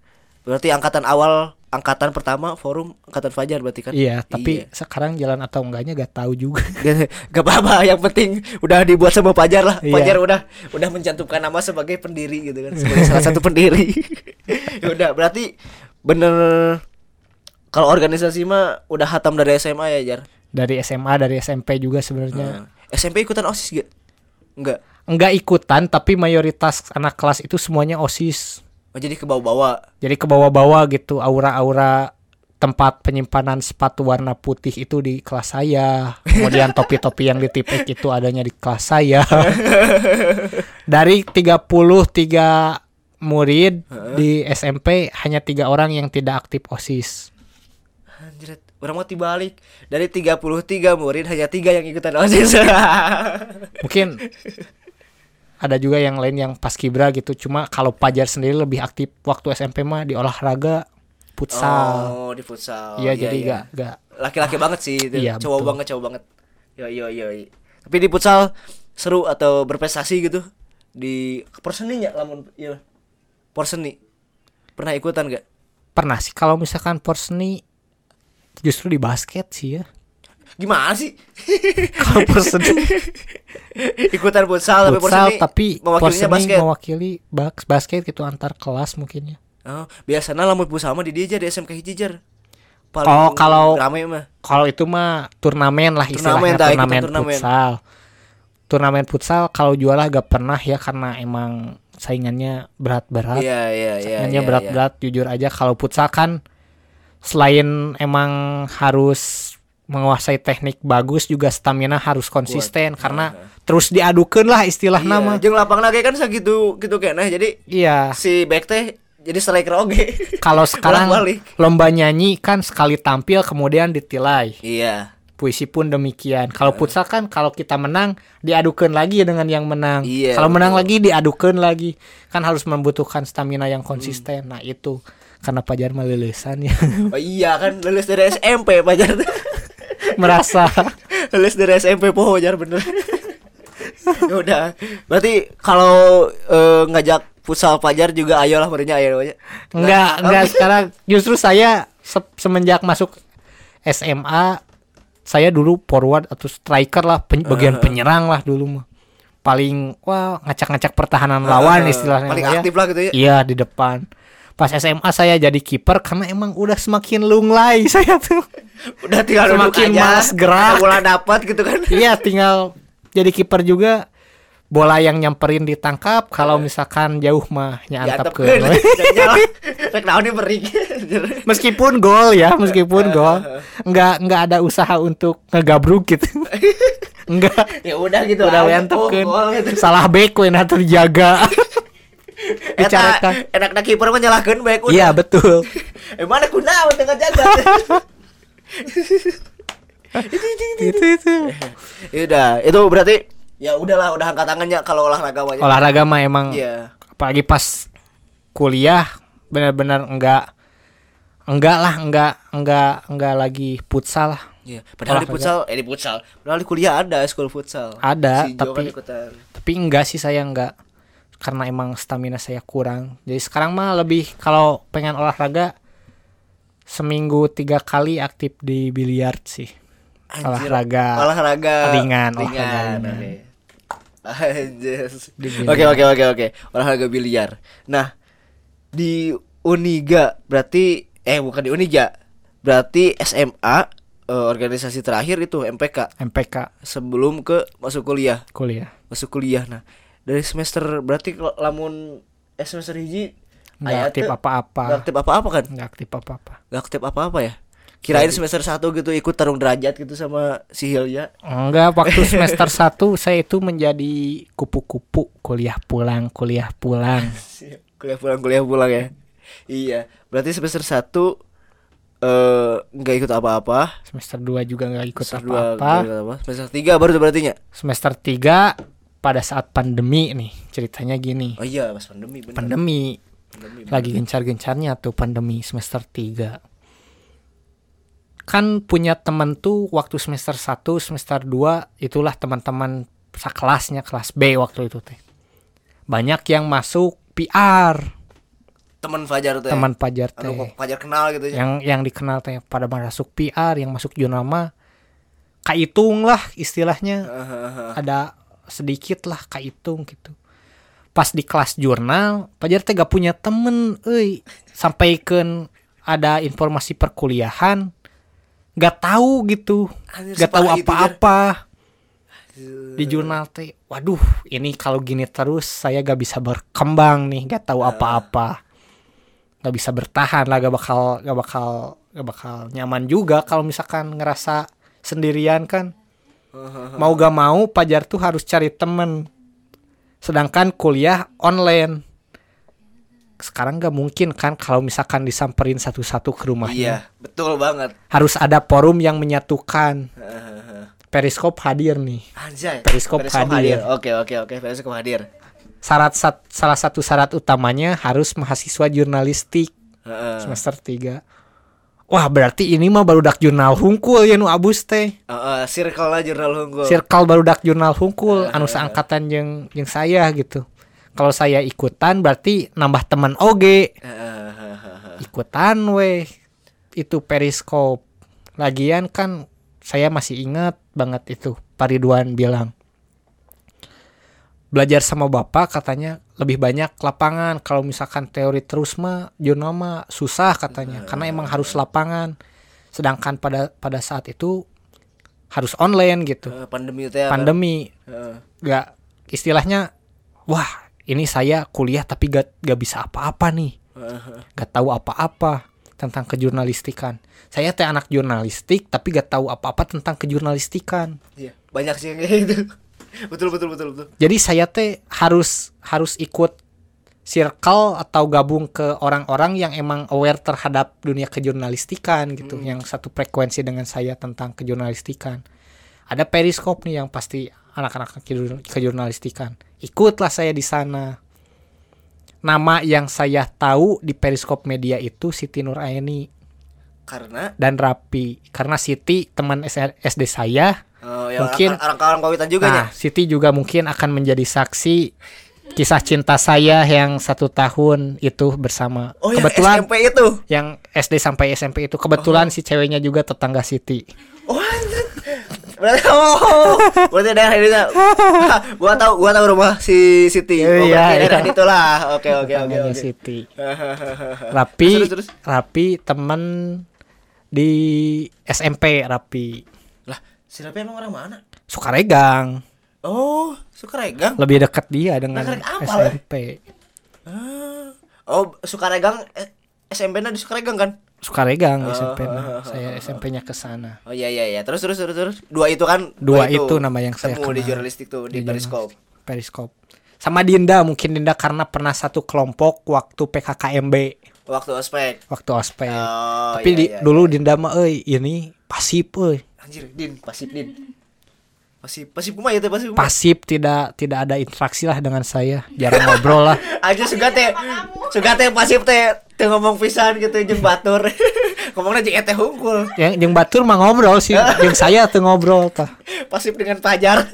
Berarti angkatan awal, angkatan pertama forum angkatan Fajar berarti kan. iya tapi sekarang jalan atau enggaknya gak tahu juga Gak, gak apa-apa, yang penting udah dibuat sama Fajar lah. Iya. Fajar udah udah mencantumkan nama sebagai pendiri gitu kan, sebagai salah satu pendiri. Ya udah, berarti bener kalau organisasi mah udah hatam dari SMA ya Jar. dari SMA dari SMP juga sebenarnya Nah, SMP ikutan OSIS gak? Enggak. enggak ikutan tapi mayoritas anak kelas itu semuanya OSIS Oh, jadi ke bawah-bawah. jadi ke bawah-bawah gitu aura-aura tempat penyimpanan sepatu warna putih itu di kelas saya kemudian topi-topi yang ditipek itu adanya di kelas saya dari 33 murid di SMP hanya tiga orang yang tidak aktif OSIS Anjir, orang mau dibalik. Dari 33 murid hanya tiga yang ikutan OSIS. mungkin ada juga yang lain yang pas kibra gitu. Cuma kalau Pajar sendiri lebih aktif waktu SMP mah di olahraga futsal. Oh, di futsal. iya jadi gak gak laki-laki banget sih itu. Iya, cowok betul. banget cowok banget. Yo yo yo. Tapi di futsal seru atau berprestasi gitu? Di porseni ya lamun iya. Porseni. Pernah ikutan gak pernah sih. Kalau misalkan porseni justru di basket sih ya Gimana sih? kalau porseni Ikutan futsal, tapi futsal tapi mewakilinya basket. mewakili bas- basket gitu antar kelas mungkin ya Oh, biasanya lamun futsal mah di dia di SMK hiji jar. Oh, kalau- mah. kalau itu mah turnamen lah Turnamen, istilahnya ikutan turnamen, turnamen. futsal turnamen futsal kalau juara gak pernah ya karena emang saingannya berat-berat Iya, iya, iya. saingannya iya, berat-berat jujur aja kalau futsal kan selain emang harus menguasai teknik bagus juga stamina harus konsisten karena terus diadukan lah istilah Iya, nama jeung lapang lagi kan segitu gitu kayaknya. Jadi iya. si back teh jadi striker oge. kalau sekarang lomba nyanyi kan sekali tampil kemudian ditilai. Iya. puisi pun demikian. Kalau futsal kan kalau kita menang diadukan lagi dengan yang menang. Iya, kalau menang lagi diadukan lagi. Kan harus membutuhkan stamina yang konsisten. Nah itu. Karena pajar melelesan ya. Oh iya kan lulus dari SMP Pajar. merasa lulus dari SMP poho Jar bener. ya udah. Berarti kalau eh, ngajak futsal Pajar juga ayo lah merenya ayo aja. Enggak, enggak sekarang justru saya se- semenjak masuk SMA saya dulu forward atau striker lah, pen- bagian penyerang lah dulu mah. Paling wah ngacak-ngacak pertahanan lawan istilahnya paling ya. aktif lah gitu ya. Iya, di depan. Pas SMA saya jadi kiper karena emang udah semakin lunglai saya tuh. Udah tinggal Semakin aja. malas gerak. Bola dapat gitu kan. iya, tinggal jadi kiper juga bola yang nyamperin ditangkap kalau misalkan jauh mah nyantap ke meskipun gol ya meskipun gol nggak nggak ada usaha untuk ngegabruk gitu nggak ya udah gitu. udah wentekeun Oh, gitu. salah back we terjaga Eta Dicarekan. enak na kiper bae kunaon. iya betul Eh mana kunaon tengah jaga. itu itu ya udah, itu berarti ya udahlah udah angkat tangannya kalau olahraga aja. olahraga mah emang Iya. apalagi pas kuliah benar-benar enggak enggak lah enggak enggak enggak lagi futsal lah Iya, padahal di Olahraga. futsal, eh di futsal. Padahal di kuliah ada school futsal. Ada, Si kan tapi- ikutan. tapi enggak sih saya enggak karena emang stamina saya kurang jadi sekarang mah lebih kalau pengen olahraga seminggu tiga kali aktif di biliar sih Anjir, olahraga olahraga ringan, ringan. Oke oke oke oke. Olahraga biliar. Nah, di Uniga berarti eh bukan di Uniga. Berarti SMA eh, organisasi terakhir itu MPK MPK sebelum ke masuk kuliah. kuliah Masuk kuliah. Nah, dari semester berarti kalau lamun eh, semester hiji nggak aktif apa-apa nggak aktif apa-apa kan? nggak aktif apa-apa Gak aktif apa-apa ya? Kirain semester 1 gitu ikut tarung derajat gitu sama si Hilya. enggak waktu semester 1 saya itu menjadi kupu-kupu kuliah pulang kuliah pulang kuliah pulang kuliah pulang ya. Iya, berarti semester 1 eh nggak ikut apa-apa. semester 2 juga nggak ikut dua apa-apa nggak apa. Semester 3 baru berarti nya. semester 3 pada saat pandemi nih ceritanya gini. Oh iya, pas pandemi bener. pandemi. Pandemi, bener. lagi gencar-gencarnya tuh pandemi semester 3 kan punya temen tuh waktu semester 1 semester 2 itulah teman-teman sekelasnya kelas B waktu itu teh. Banyak yang masuk PR Teman Fajar tuh ya. teman pajar Anu teh. Fajar kenal gitu ya. yang yang dikenal teh pada masuk PR yang masuk jurnal mah kaitung lah istilahnya. Ada sedikit lah kaitung gitu. Pas di kelas jurnal pajar teh gak punya temen euy. Sampaikan ada informasi perkuliahan gak tahu gitu. Anjir, gak tahu apa-apa. Di jurnal teh waduh ini kalau gini terus saya gak bisa berkembang nih gak tahu apa-apa. Gak bisa bertahan lah gak bakal gak bakal gak bakal nyaman juga kalau misalkan ngerasa sendirian kan mau gak mau pajar tuh harus cari temen sedangkan kuliah online sekarang gak mungkin kan kalau misalkan disamperin satu-satu ke rumahnya Iya, betul banget. harus ada forum yang menyatukan periskop hadir nih Anjay. Periskop hadir. Oke, oke, oke. Periskop hadir. syarat sat- salah satu syarat utamanya harus mahasiswa jurnalistik semester 3 wah berarti ini mah baru dak jurnal hungkul ya nu abus teh. Heeh, circle lah jurnal unggul. circle baru dak jurnal hungkul anu seangkatan yang yang saya gitu. Kalau saya ikutan berarti nambah teman oge. Heeh, heeh. ikutan weh. Itu periskop. Lagian kan saya masih ingat banget itu Pak Ridwan bilang belajar sama bapak katanya lebih banyak lapangan kalau misalkan teori terus mah jurnal mah susah katanya karena emang harus lapangan sedangkan pada pada saat itu harus online gitu Eh, pandemi itu ya. pandemi Heeh. gak istilahnya wah ini saya kuliah tapi gak, gak bisa apa-apa nih Heeh. gak tahu apa-apa tentang kejurnalistikan saya teh anak jurnalistik tapi gak tahu apa-apa tentang kejurnalistikan Iya, banyak sih kayak gitu. Betul betul betul betul. jadi saya teh harus harus ikut circle atau gabung ke orang-orang yang emang aware terhadap dunia kejurnalistikan gitu yang satu frekuensi dengan saya tentang kejurnalistikan. Ada periskop nih yang pasti anak-anak kejur- kejurnalistikan. Ikutlah saya di sana. Nama yang saya tahu di periskop media itu Siti Nuraini Karena? dan Rapi. Karena Siti teman S- SD saya oh, ya Mungkin- orang orang kawitan juga ya. Nah, Siti juga mungkin akan menjadi saksi kisah cinta saya yang satu tahun itu bersama. Oh, yang kebetulan SMP itu. yang SD sampai SMP itu kebetulan si ceweknya juga tetangga Siti. Oh. Berarti oh, berarti daerah ini tak. gua tahu gua tahu rumah si Siti. Oh, Iya, berarti daerah iya. itulah. Oke oke oke oke. Siti. Rapi, Terus, terus. Rapi teman di SMP Rapi. Si Rapi emang orang mana? Sukaregang. Oh, Sukaregang. Lebih dekat dia dengan Nah, apa? SMP. Ah. Oh, Sukaregang eh, SMP-nya di Sukaregang kan? Sukaregang Oh, SMP oh, oh, -nya. oh, Saya SMP-nya ke sana. Oh iya iya iya. Terus terus terus terus. Dua itu kan. Dua itu nama yang saya Ketemu di kenal. jurnalistik tuh di, Di Periskop. Periskop. Sama Dinda mungkin Dinda karena pernah satu kelompok waktu PKKMB Waktu ospek. waktu ospek. Oh, Tapi iya, di, iya, dulu iya. Dinda mah euy ini pasif euy. Anjir, Din, pasif Din. Pasif, pasif kumah ya teh pasif. kumah. Pasif tidak tidak ada interaksi lah dengan saya. Jarang ngobrol lah. Aja suka teh. Suka teh pasif teh teh ngomong pisan gitu jeung batur. Ngomongnya jeung teh hungkul. Yang yang batur mah ngobrol sih. yang saya tuh ngobrol tah. Pasif dengan pajar.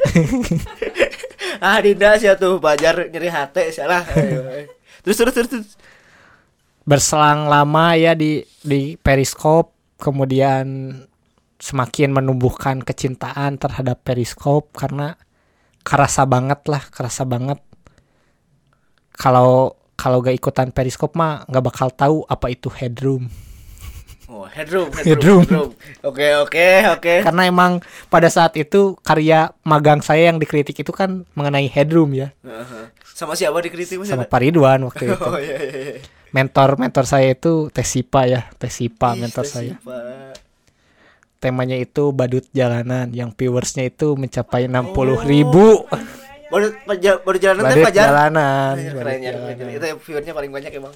ah, Dinda sih tuh pajar nyeri hati salah. Terus terus terus. terus. Berselang lama ya di di periskop kemudian semakin menumbuhkan kecintaan terhadap periskop karena kerasa banget lah, kerasa banget. Kalau kalau gak ikutan periskop mah nggak bakal tahu apa itu headroom. Oh, headroom, Headroom. Oke, oke, oke. Karena emang pada saat itu karya magang saya yang dikritik itu kan mengenai headroom ya, Heeh. Sama siapa dikritik sama Pak Ridwan waktu itu. Oh iya iya. Mentor mentor saya itu Tesipa ya, Tesipa Ih, mentor Stasi, saya. Temanya itu badut jalanan, yang viewersnya itu mencapai 60 ribu. Baru baru, baru jalan teh Badut pajar. jalanan. Iya, badut Keren ya, jalanan. keren. Itu viewernya paling banyak emang.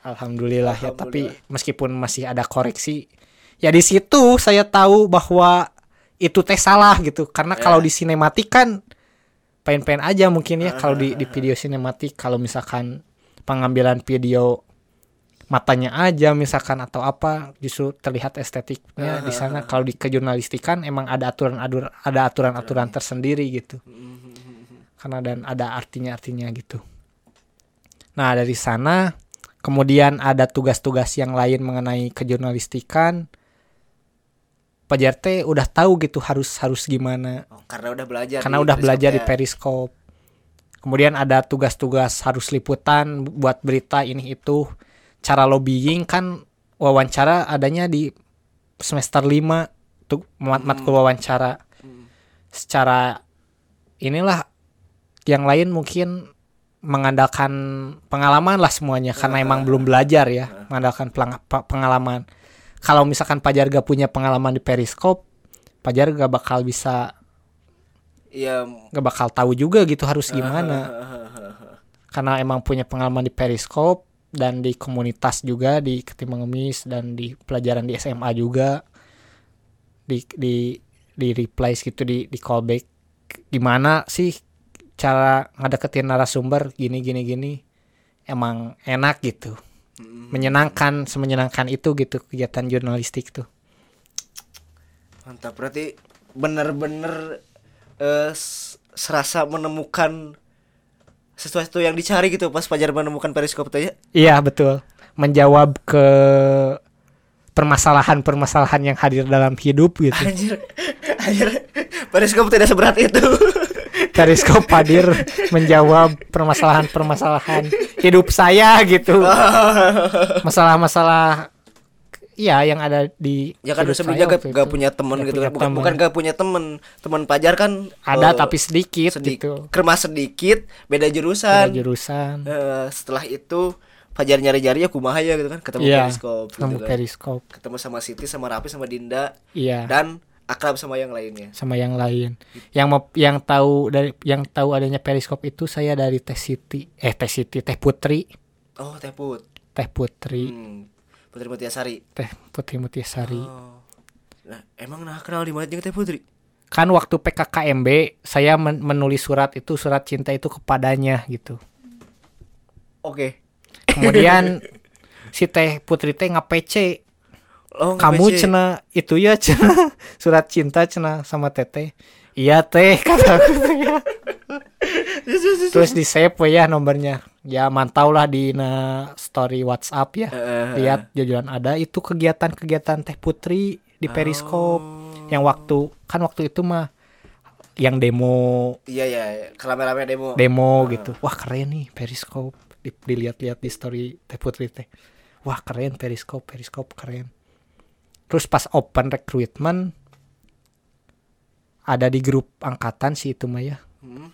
Alhamdulillah ya, tapi meskipun masih ada koreksi, ya di situ saya tahu bahwa itu teh salah gitu. Karena Ya. kalau di sinematik kan pengen-pengen aja mungkin ya kalau di Ah. di video sinematik kalau misalkan pengambilan video matanya aja misalkan atau apa justru terlihat estetiknya di sana kalau di kejurnalistikan emang ada aturan adur ada aturan aturan tersendiri gitu karena dan ada artinya artinya gitu nah dari sana kemudian ada tugas-tugas yang lain mengenai kejurnalistikan Pak JRT udah tahu gitu harus harus gimana Oh, karena udah belajar. karena di udah belajar di ya. Periskop. Kemudian ada tugas-tugas harus liputan buat berita ini itu. Cara lobbying kan wawancara adanya di semester 5 tuh mat matkul wawancara. Secara inilah yang lain mungkin mengandalkan pengalaman lah semuanya karena emang belum belajar ya, mengandalkan pengalaman. Kalau misalkan Pajar gak punya pengalaman di Periskop, Pajar gak bakal bisa Iya. nggak bakal tahu juga gitu harus gimana karena emang punya pengalaman di periskop dan di komunitas juga di ketimbang ngemis dan di pelajaran di SMA juga. Di di di replace gitu di di callback gimana sih cara ngedeketin narasumber gini gini gini? Emang enak gitu. Menyenangkan semenyenangkan itu gitu kegiatan jurnalistik tuh. Mantap. Berarti bener-bener s- serasa menemukan sesuatu yang dicari gitu pas Pajar menemukan periskop teh ya. Iya betul. menjawab ke permasalahan-permasalahan yang hadir dalam hidup gitu. Anjir. Anjir. Periskop tidak seberat itu. Periskop hadir menjawab permasalahan-permasalahan hidup saya gitu. Masalah-masalah Iya yang ada di ya kan saya gak, gak punya teman Gak gitu punya kan bukan, temen. bukan gak punya teman teman pajar kan ada eh, tapi sedikit sedik- gitu. kermas sedikit beda Beda jurusan jurusan. Eh, setelah itu Fajar nyari-nyari ya kumaha ya gitu kan ketemu Iya. periskop gitu Kamu kan. periskop. ketemu sama Siti sama Rapi sama Dinda Iya. dan akrab sama yang lainnya sama yang lain. Yang mau yang tahu dari yang tahu adanya periskop itu saya dari Teh Siti, eh Teh Siti, Teh Putri, oh Teh Put Teh Putri, hmm. Putri Mutiasari Teh Putri Mutisari. oh. nah emang nah kenal di mana Teh Putri Kan waktu PKKMB saya men- menulis surat itu surat cinta itu kepadanya gitu. oke Kemudian si Teh Putri teh nge-PC oh, kamu nge-PC. cena itu ya cena surat cinta cena sama teteh iya teh kata aku ya. Terus di save ya nomornya. Ya mantau lah di na story WhatsApp ya. Eh, lihat jajaran ada. Itu kegiatan-kegiatan teh putri di periskop Oh. yang waktu kan waktu itu mah yang demo. Iya ya rame-rame demo. Demo gitu. Wah keren nih periskop Di- dilihat-lihat di story teh putri teh. Wah keren periskop periskop keren. Terus pas open recruitment ada di grup angkatan sih itu mah ya. Hmm.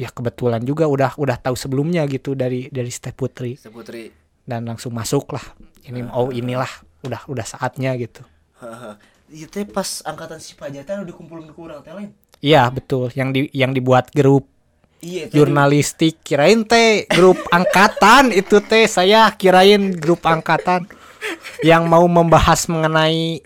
Ya kebetulan juga udah udah tahu sebelumnya gitu dari dari teh putri. Teh Putri. Dan langsung masuk lah. Ini oh inilah udah udah saatnya gitu. Iya teh pas angkatan si Fajar teh udah kumpulin ke kurang teh lain. iya betul. Yang di yang dibuat grup Iya jurnalistik kirain teh grup angkatan. Itu teh saya kirain grup angkatan. Yang mau membahas mengenai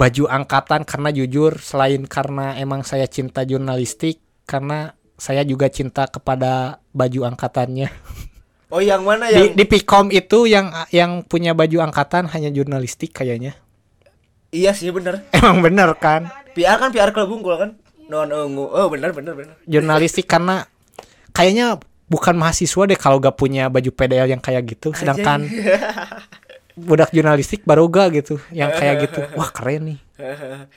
baju angkatan karena jujur selain karena emang saya cinta jurnalistik karena saya juga cinta kepada baju angkatannya Oh yang mana di yang di Pikom itu yang yang punya baju angkatan hanya jurnalistik kayaknya Iya sih bener. emang bener kan PR kan PR klub bungkul kan. Non ungu. Oh bener bener bener. jurnalistik karena kayaknya bukan mahasiswa deh kalau gak punya baju PDL yang kayak gitu sedangkan budak jurnalistik baru gak gitu yang kayak gitu wah keren nih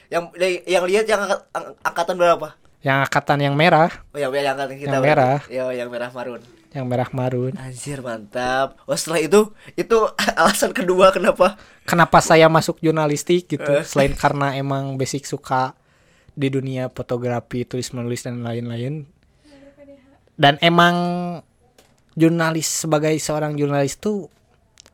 yang yang lihat yang angkat- ang- angkatan berapa? Yang angkatan yang merah Oh yang, yang angkatan kita. Yang berarti. merah. Ya yang merah marun. yang merah marun Anjir mantap. Oh setelah itu itu alasan kedua kenapa? kenapa saya masuk jurnalistik gitu selain karena emang basic suka di dunia fotografi tulis menulis dan lain-lain dan emang jurnalis sebagai seorang jurnalis tuh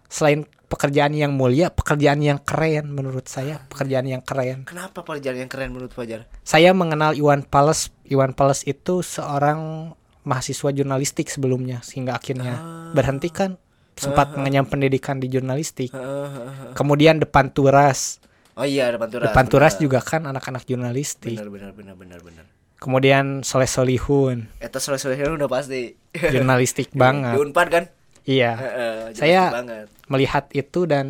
selain pekerjaan yang mulia pekerjaan yang keren menurut saya pekerjaan yang keren. Kenapa pekerjaan yang keren menurut Fajar? saya mengenal Iwan Pales Iwan Pales itu seorang mahasiswa jurnalistik sebelumnya sehingga akhirnya berhenti kan. Sempat mengenyam pendidikan di jurnalistik. Kemudian depan turas. Oh iya depan turas. depan turas juga kan anak-anak jurnalistik. Benar benar benar benar benar. kemudian Soleh Solihun. Eta soleh-soleh udah pasti. jurnalistik Di banget Unpad kan? Iya. Heeh, Saya- jurnalistik banget. melihat itu dan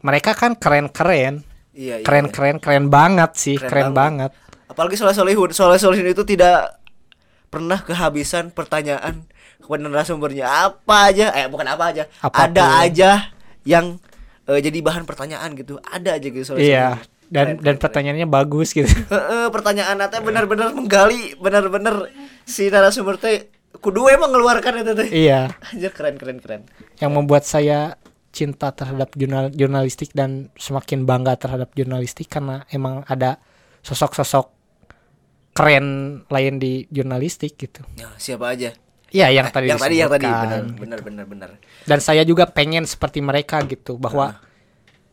mereka kan keren-keren. Iya, iya. keren-keren keren banget sih Keren keren, banget. Apalagi soleh solehun, soleh solehun itu tidak pernah kehabisan pertanyaan kepada narasumbernya. Apa aja, eh bukan apa aja, Apa pun. ada aja yang eh, jadi bahan pertanyaan gitu, ada aja gitu soleh iya. Dan dan pertanyaannya bagus gitu. Pertanyaan nanti benar-benar menggali, benar-benar si narasumber teh kudu emang mengeluarkan itu teh. iya Anjir keren keren keren. yang membuat saya cinta terhadap jurnal jurnalistik dan semakin bangga terhadap jurnalistik karena emang ada sosok-sosok keren lain di jurnalistik gitu. Ya, siapa aja? Iya, yang tadi yang tadi yang tadi benar gitu. benar benar benar. Dan saya juga pengen seperti mereka gitu bahwa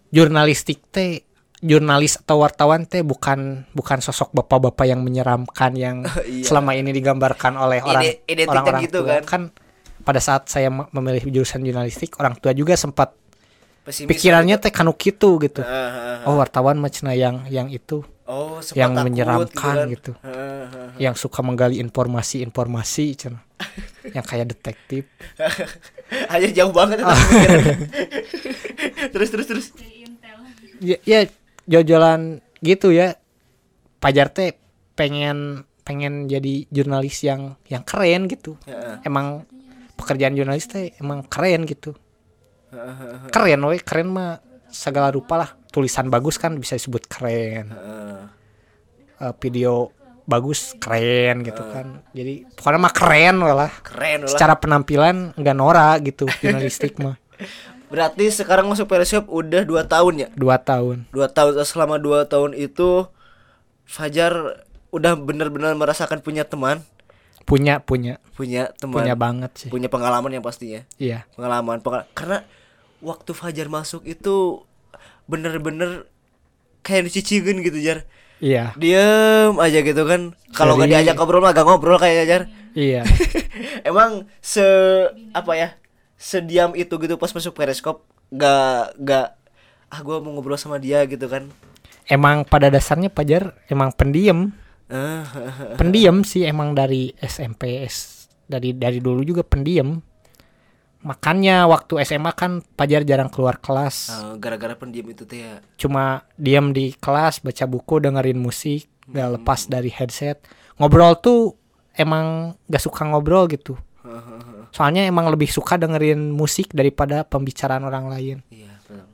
jurnalistik teh jurnalis atau wartawan teh bukan bukan sosok bapak-bapak yang menyeramkan yang Iya. selama ini digambarkan oleh orang Ide- identiknya orang-orang gitu tua. kan. pada saat saya me- memilih jurusan jurnalistik orang tua juga sempat Pesimis pikirannya gitu. teh kanu kitu gitu. Ah, ah, ah. Oh wartawan mah cenah yang yang itu Oh, sempat yang takut menyeramkan kan. gitu. Heeh, heeh. yang suka menggali informasi-informasi cenah. yang kayak detektif. Aja jauh banget terus terus terus. Ya, ya jojolan gitu ya. Pajar teh pengen pengen jadi jurnalis yang yang keren gitu. Heeh. Emang pekerjaan jurnalis teh emang keren gitu. keren we keren mah segala rupa lah tulisan bagus kan bisa disebut keren. Eh, video bagus keren gitu kan jadi pokoknya mah keren lah keren lah secara penampilan nggak norak gitu jurnalistik mah berarti sekarang masuk Periskop udah dua tahun ya? Dua tahun. Dua tahun selama dua tahun itu Fajar udah benar-benar merasakan punya teman? Punya punya. Punya teman. Punya banget sih. Punya pengalaman yang pastinya? Iya. Pengalaman pengal- karena waktu Fajar masuk itu bener-bener kayak dicicingin gitu jar. Iya. Diem aja gitu kan. Kalau nggak diajak ngobrol mah gak ngobrol kayak jar. Iya. Emang se apa ya sediam itu gitu pas masuk periskop gak gak ah gue mau ngobrol sama dia gitu kan. Emang pada dasarnya Pajar emang pendiam. Eh, pendiam sih emang dari SMP S- dari dari dulu juga pendiam. Makanya waktu SMA kan Pajar jarang keluar kelas. Eh, gara-gara pendiam itu teh ya. Cuma diam di kelas baca buku dengerin musik gak lepas dari headset. Ngobrol tuh emang gak suka ngobrol gitu soalnya emang lebih suka dengerin musik daripada pembicaraan orang lain. Iya betul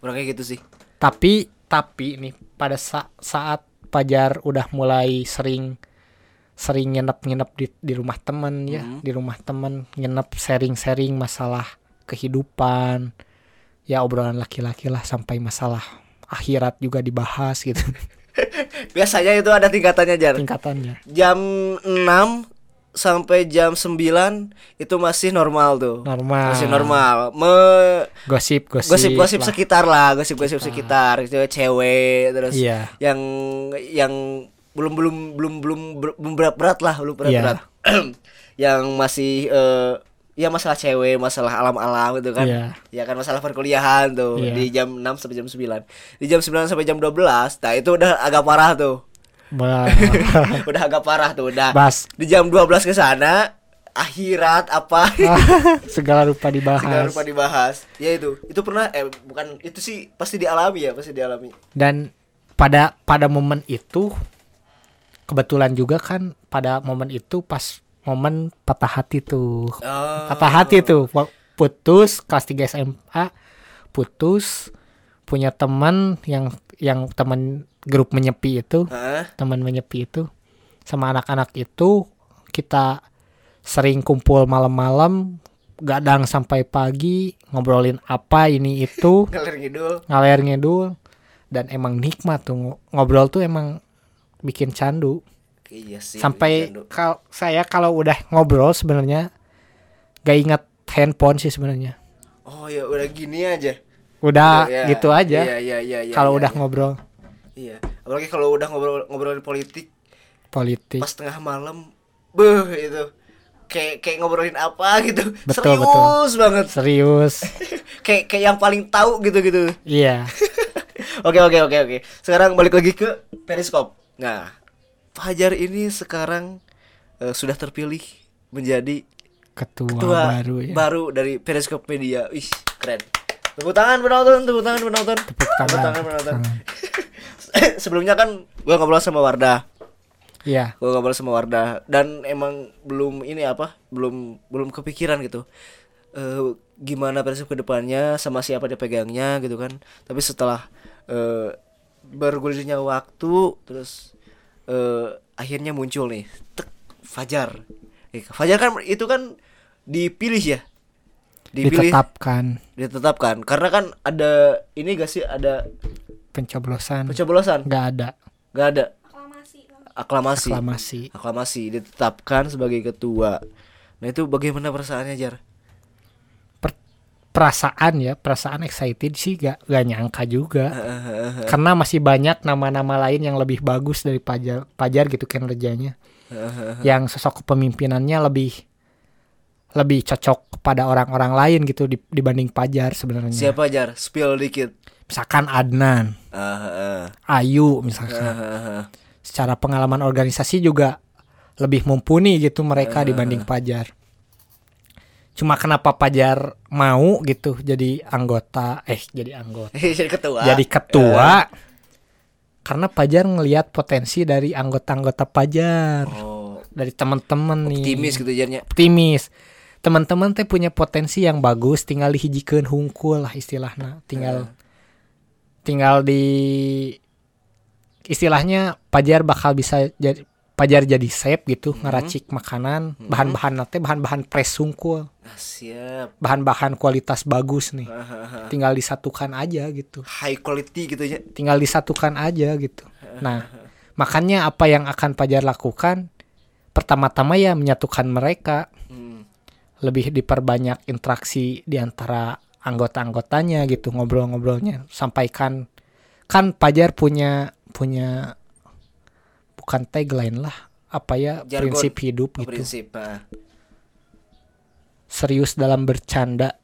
orang kayak gitu sih. Tapi tapi nih pada sa- saat Pajar udah mulai sering sering nginep-nginep di di rumah temen ya Hmm. di rumah temen nginep sharing-sharing masalah kehidupan ya obrolan laki-laki lah sampai masalah akhirat juga dibahas gitu. Biasanya itu ada tingkatannya jar. Tingkatannya. Jam 6 sampai jam 9 itu masih normal tuh. Normal. Masih normal. Me gosip gosip gosip-gosip lah. sekitar lah gosip-gosip sekitar. Itu cewek terus Iya. yang yang belum belum belum belum belum berat berat lah belum berat berat yang masih eh, ya masalah cewek masalah alam alam gitu kan. Iya. ya kan masalah perkuliahan tuh. Iya. di jam 6 sampai jam 9 di jam 9 sampai jam 12 nah itu udah agak parah tuh udah agak parah tuh udah. Bas. di jam 12 ke sana akhirat apa? Segala rupa dibahas. Segala rupa dibahas. Ya itu itu pernah eh bukan itu sih pasti dialami ya pasti dialami. Dan pada pada momen itu kebetulan juga kan pada momen itu pas momen patah hati tuh. Oh. patah hati tuh. Putus kelas 3 SMA putus punya teman yang yang teman grup menyepi itu Hah? teman menyepi itu sama anak-anak itu kita sering kumpul malam-malam gadang sampai pagi ngobrolin apa ini itu. Ngalir ngidul. Ngalir ngidul. Dan emang nikmat tuh Ngo- ngobrol tuh emang bikin candu. Iya sih sampai Candu. kal saya kalau udah ngobrol sebenarnya gak ingat handphone sih sebenarnya. Oh ya udah gini aja udah Ya, gitu aja. Iya iya iya iya, kalau iya, udah iya. ngobrol. Iya apalagi kalau udah ngobrol ngobrolin politik. Politik. Pas tengah malam beuh itu. Kayak kayak ngobrolin apa gitu. Betul, serius banget. Serius. Kayak kayak yang paling tahu gitu gitu. Iya. Oke oke oke oke. Sekarang balik lagi ke Periskop. Nah, Fajar ini sekarang eh, sudah terpilih menjadi ketua, ketua baru ya. baru dari Periskop Media. Ih, keren. Tepuk tangan penonton, tepuk tangan penonton. Tepuk tangan, tepuk penonton. tangan. Sebelumnya kan gua ngobrol sama Wardah. iya Gua ngobrol sama Wardah dan emang belum ini apa? Belum belum kepikiran gitu. eh gimana Persib ke depannya sama siapa dia pegangnya gitu kan. Tapi setelah eh bergulirnya waktu terus eh akhirnya muncul nih tek, Fajar. Eh, Fajar kan itu kan dipilih ya. Dipilih ditetapkan. ditetapkan. Karena kan ada ini gak sih ada pencoblosan. Pencoblosan? Nggak ada. Nggak ada? Aklamasi. Aklamasi. Aklamasi. Aklamasi. Ditetapkan sebagai ketua. Nah itu bagaimana perasaannya jar? Per- perasaan ya perasaan excited sih gak, gak nyangka juga. Karena masih banyak nama-nama lain yang lebih bagus dari Pajar Pajar gitu kinerjanya yang sosok kepemimpinannya lebih lebih cocok kepada orang-orang lain gitu di- dibanding Pajar sebenarnya. Siapa jar spill dikit. Misalkan Adnan. Ah, ah, Ayu misalkan. Ah, ah. secara pengalaman organisasi juga lebih mumpuni gitu mereka dibanding Pajar. Cuma kenapa Pajar mau gitu jadi anggota eh jadi anggota? Jadi ketua. Jadi ketua? Karena Pajar ngelihat potensi dari anggota-anggota Pajar. Oh. Dari teman-teman nih. Optimis gitu jarnya. Optimis teman-teman teh punya potensi yang bagus tinggal dihijikeun hungkul lah istilahnya tinggal tinggal di istilahnya pajar bakal bisa jadi pajar jadi chef gitu ngeracik makanan bahan-bahan nate bahan-bahan fresh hungkul. Nah, siap. bahan-bahan kualitas bagus nih. Hahaha. tinggal disatukan aja gitu. High quality gitu ya. tinggal disatukan aja gitu. Nah makanya apa yang akan pajar lakukan? Pertama-tama ya menyatukan mereka. Hmm. Lebih diperbanyak interaksi di antara anggota-anggotanya gitu ngobrol-ngobrolnya sampaikan kan Pajar punya punya bukan tagline lah apa ya Jargon. prinsip hidup gitu prinsip. ah. serius dalam bercanda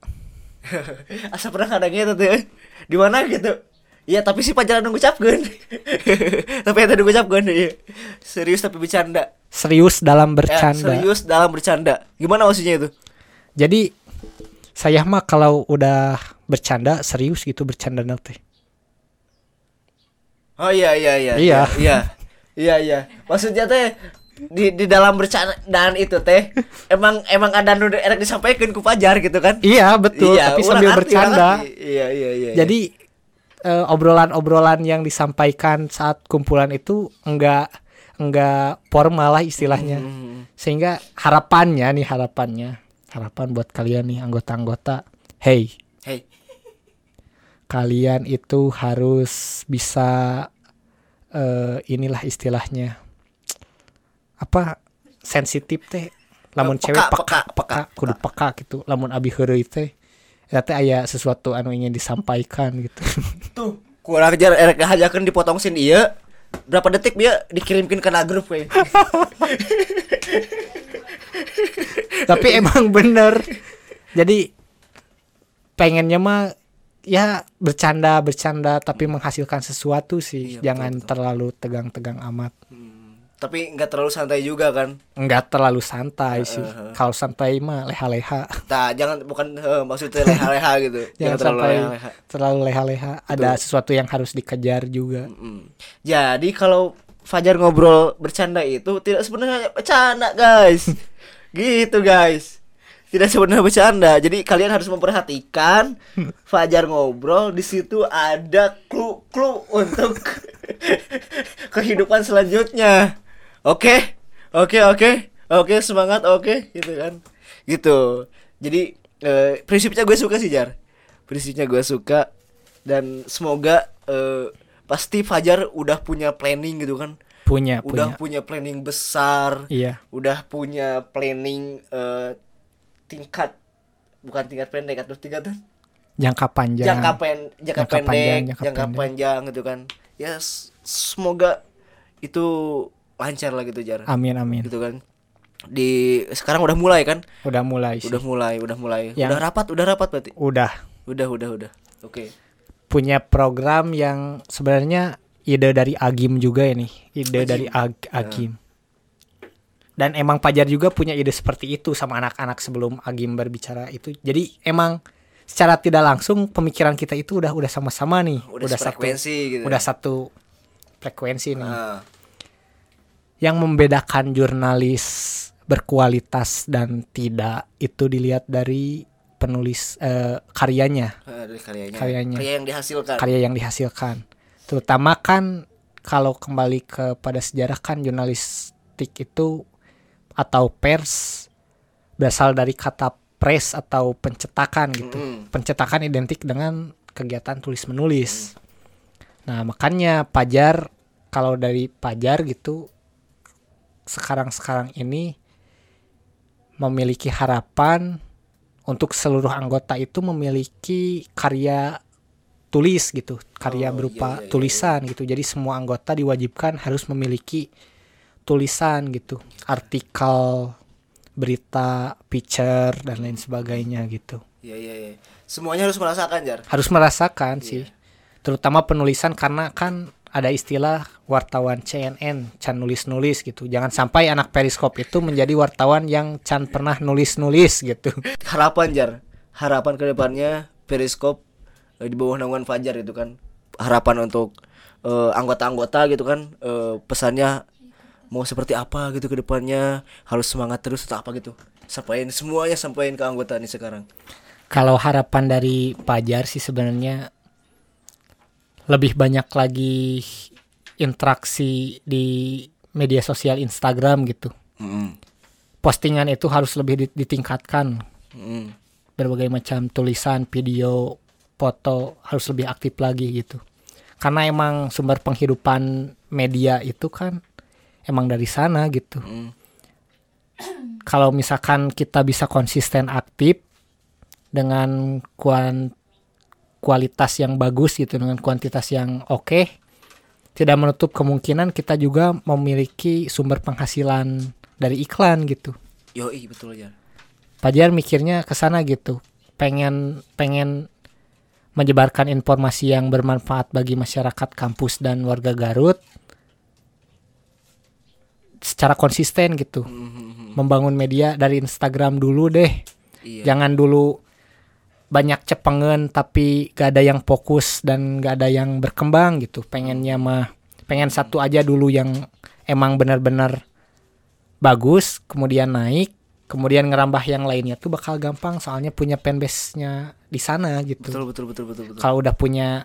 Asa pernah kadang gitu tuh. Di mana gitu. Iya, tapi si pacaran nunggu capkeun. tapi eta nunggu capkeun iya. Serius tapi bercanda. serius dalam Eh, bercanda serius dalam bercanda. Gimana maksudnya itu? Jadi saya mah kalau udah bercanda serius gitu bercanda nanti Oh iya iya iya. Iya. Iya. Iya iya. Maksudnya teh di di dalam bercandaan itu teh emang emang ada nu erek disampaikan ku Pajar gitu kan? iya betul Iya, tapi sambil bercanda ngerti. Iya iya iya. Jadi eh, obrolan-obrolan yang disampaikan saat kumpulan itu enggak enggak formal lah istilahnya. Hmm. Sehingga harapannya nih harapannya, harapan buat kalian nih anggota-anggota, hey, Hey. kalian itu harus bisa eh, inilah istilahnya. Apa? Sensitif teh. Lamun peka, cewek peka peka, peka, peka, kudu peka gitu. Lamun abi heureuy teh ya teh aya sesuatu anu ingin disampaikan gitu. Tuh, kurang ajar erek hajakeun dipotong sin iya. Berapa detik dia dikirimkan ke grup we. tapi emang bener. Jadi pengennya mah ya bercanda bercanda tapi menghasilkan sesuatu sih. Iya, jangan terlalu tegang-tegang amat. Tapi nggak terlalu santai juga kan. nggak terlalu santai sih. Kalau santai mah leha-leha. Nah, jangan bukan eh, maksudnya leha-leha gitu. jangan terlalu sampai leha-leha. terlalu leha-leha. Ada sesuatu yang harus dikejar juga. Mm. Jadi kalau Fajar ngobrol bercanda itu tidak sebenarnya bercanda, guys. gitu, guys. Tidak sebenarnya bercanda. Jadi kalian harus memperhatikan Fajar ngobrol di situ ada clue-clue untuk kehidupan selanjutnya. Oke. Oke, oke. Oke, semangat, oke, gitu kan. Gitu. Jadi eh, prinsipnya gue suka sih, Jar. Prinsipnya gue suka dan semoga eh, pasti Fajar udah punya planning gitu kan punya udah punya. punya planning besar. Iya. Udah punya planning eh, tingkat bukan tingkat pendek atau tingkat jangka panjang. Jangka pen jangka, Jangka pendek panjang, jangka jangka, pendek. panjang gitu kan. Ya semoga itu lancar lah gitu jar. Amin amin. Gitu kan. Di sekarang udah mulai kan? Udah mulai sih. Udah mulai udah mulai. Yang- udah rapat udah rapat berarti? Udah. Udah udah udah. Oke. Punya program yang sebenarnya ide dari Agim juga ini ide Agim. dari Ag- Agim. Dan emang Pajar juga punya ide seperti itu sama anak-anak sebelum Agim berbicara itu. Jadi emang secara tidak langsung pemikiran kita itu udah udah sama-sama nih. Udah, satu frekuensi gitu udah satu frekuensi nih. Ah, yang membedakan jurnalis berkualitas dan tidak itu dilihat dari penulis eh, karyanya. Ah, dari karyanya. Karyanya. karya yang dihasilkan. Karya yang dihasilkan. Terutama kan kalau kembali kepada sejarah kan jurnalistik itu atau pers berasal dari kata press atau pencetakan gitu. Pencetakan identik dengan kegiatan tulis menulis. Nah, makanya Pajar kalau dari Pajar gitu sekarang-sekarang ini memiliki harapan untuk seluruh anggota itu memiliki karya tulis gitu, karya Oh, berupa iya, iya, iya, tulisan gitu. Jadi semua anggota diwajibkan harus memiliki tulisan gitu, artikel, berita, picture dan lain sebagainya gitu. Iya iya iya. Semuanya harus merasakan jar. Harus merasakan sih. Terutama penulisan karena kan ada istilah wartawan CNN, can nulis-nulis gitu. Jangan sampai anak periskop itu menjadi wartawan yang can pernah nulis-nulis gitu. Harapan jar. Harapan ke depannya Periskop di bawah naungan Fajar itu kan. Harapan untuk eh, anggota-anggota gitu kan. eh, pesannya mau seperti apa gitu ke depannya. Harus semangat terus atau apa gitu. sampaikan semuanya sampaikan ke anggota nih sekarang Kalau harapan dari Pajar sih sebenarnya lebih banyak lagi interaksi di media sosial Instagram gitu. Mm-mm. Postingan itu harus lebih di- ditingkatkan. Mm-mm. Berbagai macam tulisan, video, foto harus lebih aktif lagi gitu. Karena emang sumber penghidupan media itu kan emang dari sana gitu. Mm. Kalau misalkan kita bisa konsisten aktif dengan kuan kualitas yang bagus gitu dengan kuantitas yang oke tidak menutup kemungkinan kita juga memiliki sumber penghasilan dari iklan gitu. Yoi betul aja. Pajar mikirnya ke sana gitu. Pengen pengen menyebarkan informasi yang bermanfaat bagi masyarakat kampus dan warga Garut secara konsisten gitu. Membangun media dari Instagram dulu deh. Iya. Jangan dulu banyak cepengen tapi gak ada yang fokus dan gak ada yang berkembang gitu. Pengennya mah pengen satu aja dulu yang emang benar-benar bagus, kemudian naik, kemudian ngerambah yang lainnya tuh bakal gampang soalnya punya fanbase-nya di sana gitu. Betul betul betul betul betul. Kalau udah punya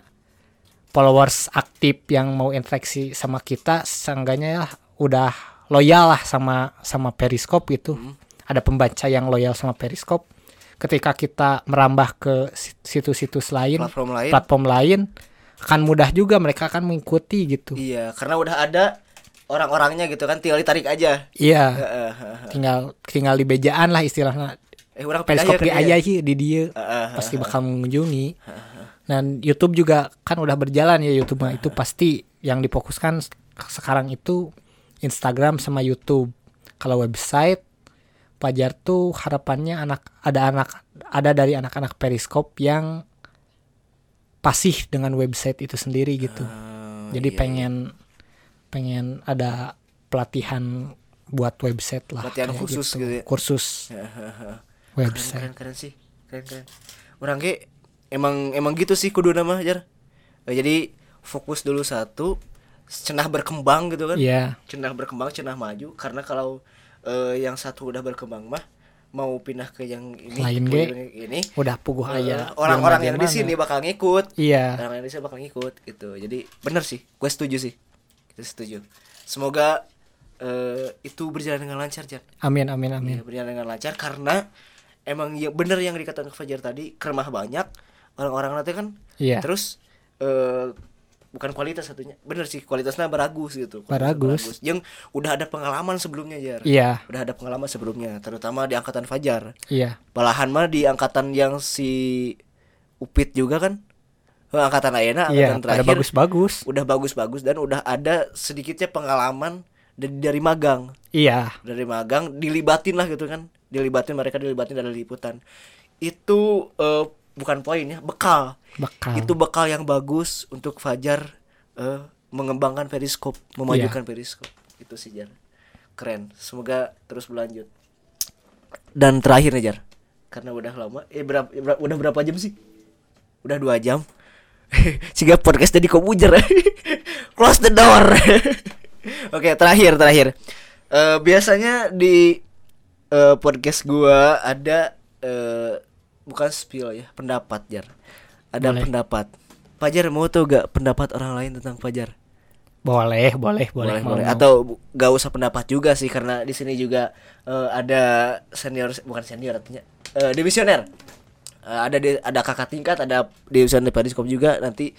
followers aktif yang mau interaksi sama kita, seenggaknya ya udah loyal lah sama sama Periscope gitu. Ada pembaca yang loyal sama Periscope. Ketika kita merambah ke si- situs-situs lain, Platform lain. platform lain, akan mudah juga mereka akan mengikuti gitu. Iya, karena udah ada orang-orangnya gitu kan, tinggal ditarik aja. Iya, tinggal tinggal di bejaan lah istilahnya. Eh, orang di ya, aja sih di dia Heeh, pasti bakal mengunjungi. Dan YouTube juga kan udah berjalan ya YouTube mah itu pasti yang difokuskan sekarang itu Instagram sama YouTube. Kalau website Pajar tuh harapannya anak ada anak ada dari anak-anak Periscope yang pasif dengan website itu sendiri gitu. Oh, Jadi iya, pengen pengen ada pelatihan buat website lah. Pelatihan khusus gitu ya. Kursus iya. Heeh. Website. Keren, keren sih. Keren keren. Orang ge emang emang gitu sih kudu nama jar. Eh, Jadi fokus dulu satu, cenah berkembang gitu kan. Iya. Cenah berkembang, cenah maju karena kalau eh, yang satu udah berkembang mah mau pindah ke yang ini Lain yang ini Udah puguh eh, aya orang-orang yang di sini bakal ngikut Iya. orang Indonesia bakal ngikut gitu jadi bener sih gue setuju sih kita setuju semoga eh, itu berjalan dengan lancar Jan Amin amin amin. Ya, berjalan dengan lancar karena emang ya bener yang dikatakan Fajar tadi kermah banyak orang-orang nanti kan Iya. terus eh, bukan kualitas satunya bener sih kualitasnya beragus gitu Kualitasnya Baragus. yang udah ada pengalaman sebelumnya Jar Iya. udah ada pengalaman sebelumnya terutama di angkatan Fajar Iya. Malahan mah di angkatan yang si Upit juga kan Eh, angkatan Ayana Iya, angkatan pada terakhir bagus-bagus. udah bagus-bagus dan udah ada sedikitnya pengalaman dari, dari magang Iya. dari magang dilibatin lah gitu kan dilibatin mereka dilibatin dari liputan. Itu eh, bukan poin ya bekal. Bakal. itu bekal yang bagus untuk Fajar eh, mengembangkan periskop memajukan Iya. periskop. Itu sih Jar. Keren. Semoga terus berlanjut. Dan terakhir nih Jar. Karena udah lama eh berapa, udah berapa jam sih? Udah dua jam. Sehingga podcast jadi komujer close the door. Oke terakhir terakhir. Eh, biasanya di eh, podcast gua ada eh, bukan spill ya pendapat jar. Ada Boleh. pendapat. Fajar mau tau gak pendapat orang lain tentang Fajar Boleh, boleh, boleh. boleh mau, boleh. mau. atau gak usah pendapat juga sih karena di sini juga eh, ada senior bukan senior artinya eh, demisioner. Eh, ada di, ada kakak tingkat ada demisioner Periskop juga. Nanti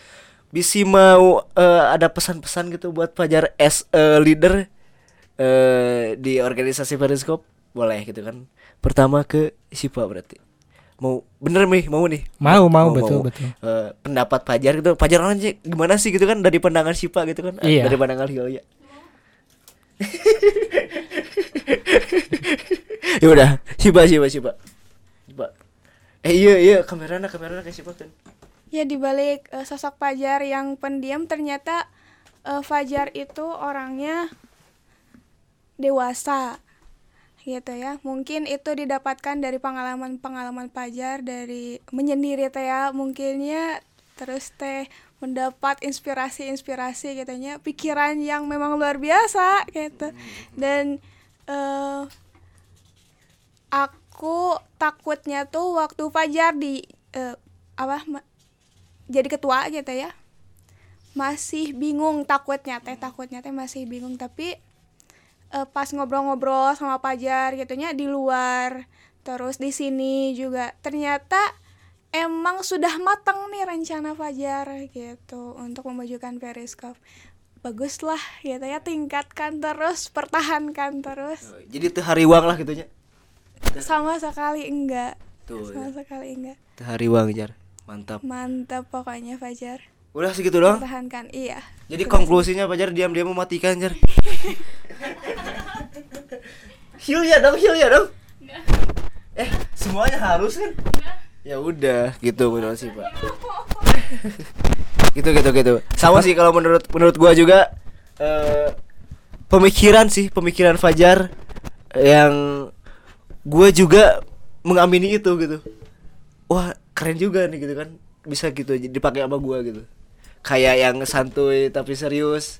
bisa mau eh, ada pesan-pesan gitu buat Fajar as a leader eh, di organisasi Periskop boleh gitu kan. Pertama ke Sipa berarti. Mau bener nih mau nih. Mau, mau, betul, betul. Eh, pendapat Fajar gitu. Fajar orangnya gimana sih gitu kan dari pandangan Sipa gitu kan. Iya. dari pandangan Hilya ya udah Sipa Sipa Sipa Sipa eh iya iya kameranya kameranya kayak Sipa kan. Ya dibalik eh, sosok Fajar yang pendiam ternyata eh, Fajar itu orangnya dewasa gitu ya. Mungkin itu didapatkan dari pengalaman-pengalaman Fajar dari menyendiri teh ya mungkinnya terus teh mendapat inspirasi-inspirasi katanya pikiran yang memang luar biasa gitu. Dan eh aku takutnya tuh waktu Fajar di eh, apa jadi ketua gitu ya masih bingung takutnya teh takutnya teh masih bingung tapi eh, pas ngobrol-ngobrol sama Fajar gitunya di luar terus di sini juga ternyata emang sudah matang nih rencana Fajar gitu untuk memajukan Periscope bagus lah gitu ya tingkatkan terus pertahankan terus Jadi teu hariwang lah gitunya. sama sekali enggak Tuh. sama sekali enggak hariwang jar. Mantap. mantap pokoknya Fajar Udah segitu doang. pertahankan iya Jadi konklusinya Fajar diam-diam mematikan jar. Heal ya dong, heal ya dong. Eh, semuanya harus kan? Ya udah, gitu menurut sih, Pak. gitu gitu gitu. Sama sih kalau menurut menurut gua juga eh pemikiran sih, pemikiran Fajar yang gua juga mengamini itu gitu. Wah, keren juga nih gitu kan. Bisa gitu dipakai sama gua gitu. Kayak yang santuy tapi serius.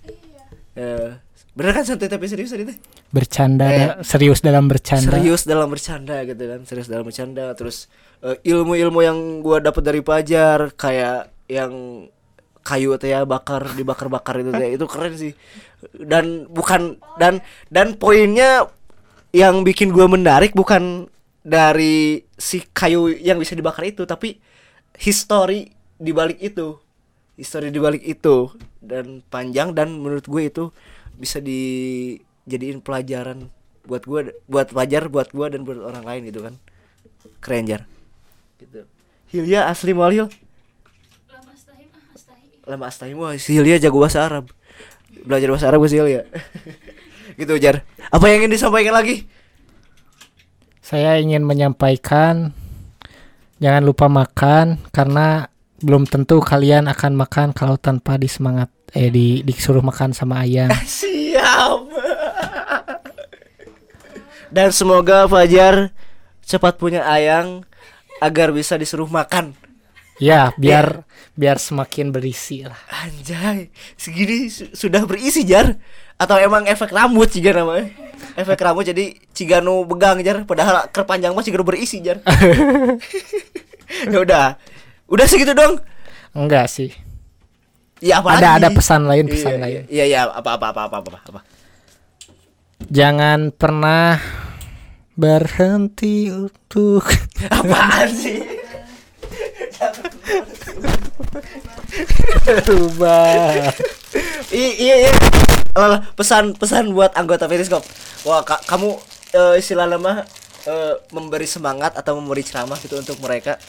Ya, bener kan santuy tapi serius tadi teh? Bercanda Eh, da- serius dalam bercanda. serius dalam bercanda gitu kan serius dalam bercanda terus eh, ilmu-ilmu yang gua dapat dari pajar kayak yang kayu teh ya bakar dibakar-bakar itu teh itu keren sih dan bukan dan dan poinnya yang bikin gua menarik bukan dari si kayu yang bisa dibakar itu tapi history di balik itu history di balik itu dan panjang dan menurut gue itu bisa dijadiin pelajaran buat gue buat wajar buat gue dan buat orang lain gitu kan. Keren jar. Gitu. Hilya asli mal Hil? Lama astahim wah si Hilya jago bahasa Arab. Belajar bahasa Arab gue si Hilya? Gitu jar. Apa yang ingin disampaikan lagi? Saya ingin menyampaikan jangan lupa makan karena belum tentu kalian akan makan kalau tanpa disemangat eh di disuruh makan sama ayam. Siap. Dan semoga Fajar cepat punya ayang agar bisa disuruh makan. Ya, biar biar semakin berisi lah. Anjay, segini su- sudah berisi jar atau emang efek rambut sih namanya? Efek rambut jadi cigano begang jar padahal kerpanjang mah cigano berisi jar. ya udah. Udah segitu dong. Enggak sih. Ya apa Ada lagi? ada pesan lain, pesan iya, lain. Iya iya apa apa apa apa apa apa. Jangan pernah berhenti untuk Apaan sih? berubah. I- iya iya Alah, pesan pesan buat anggota Periskop wah ka- kamu eh, istilah nama eh, memberi semangat atau memberi ceramah gitu untuk mereka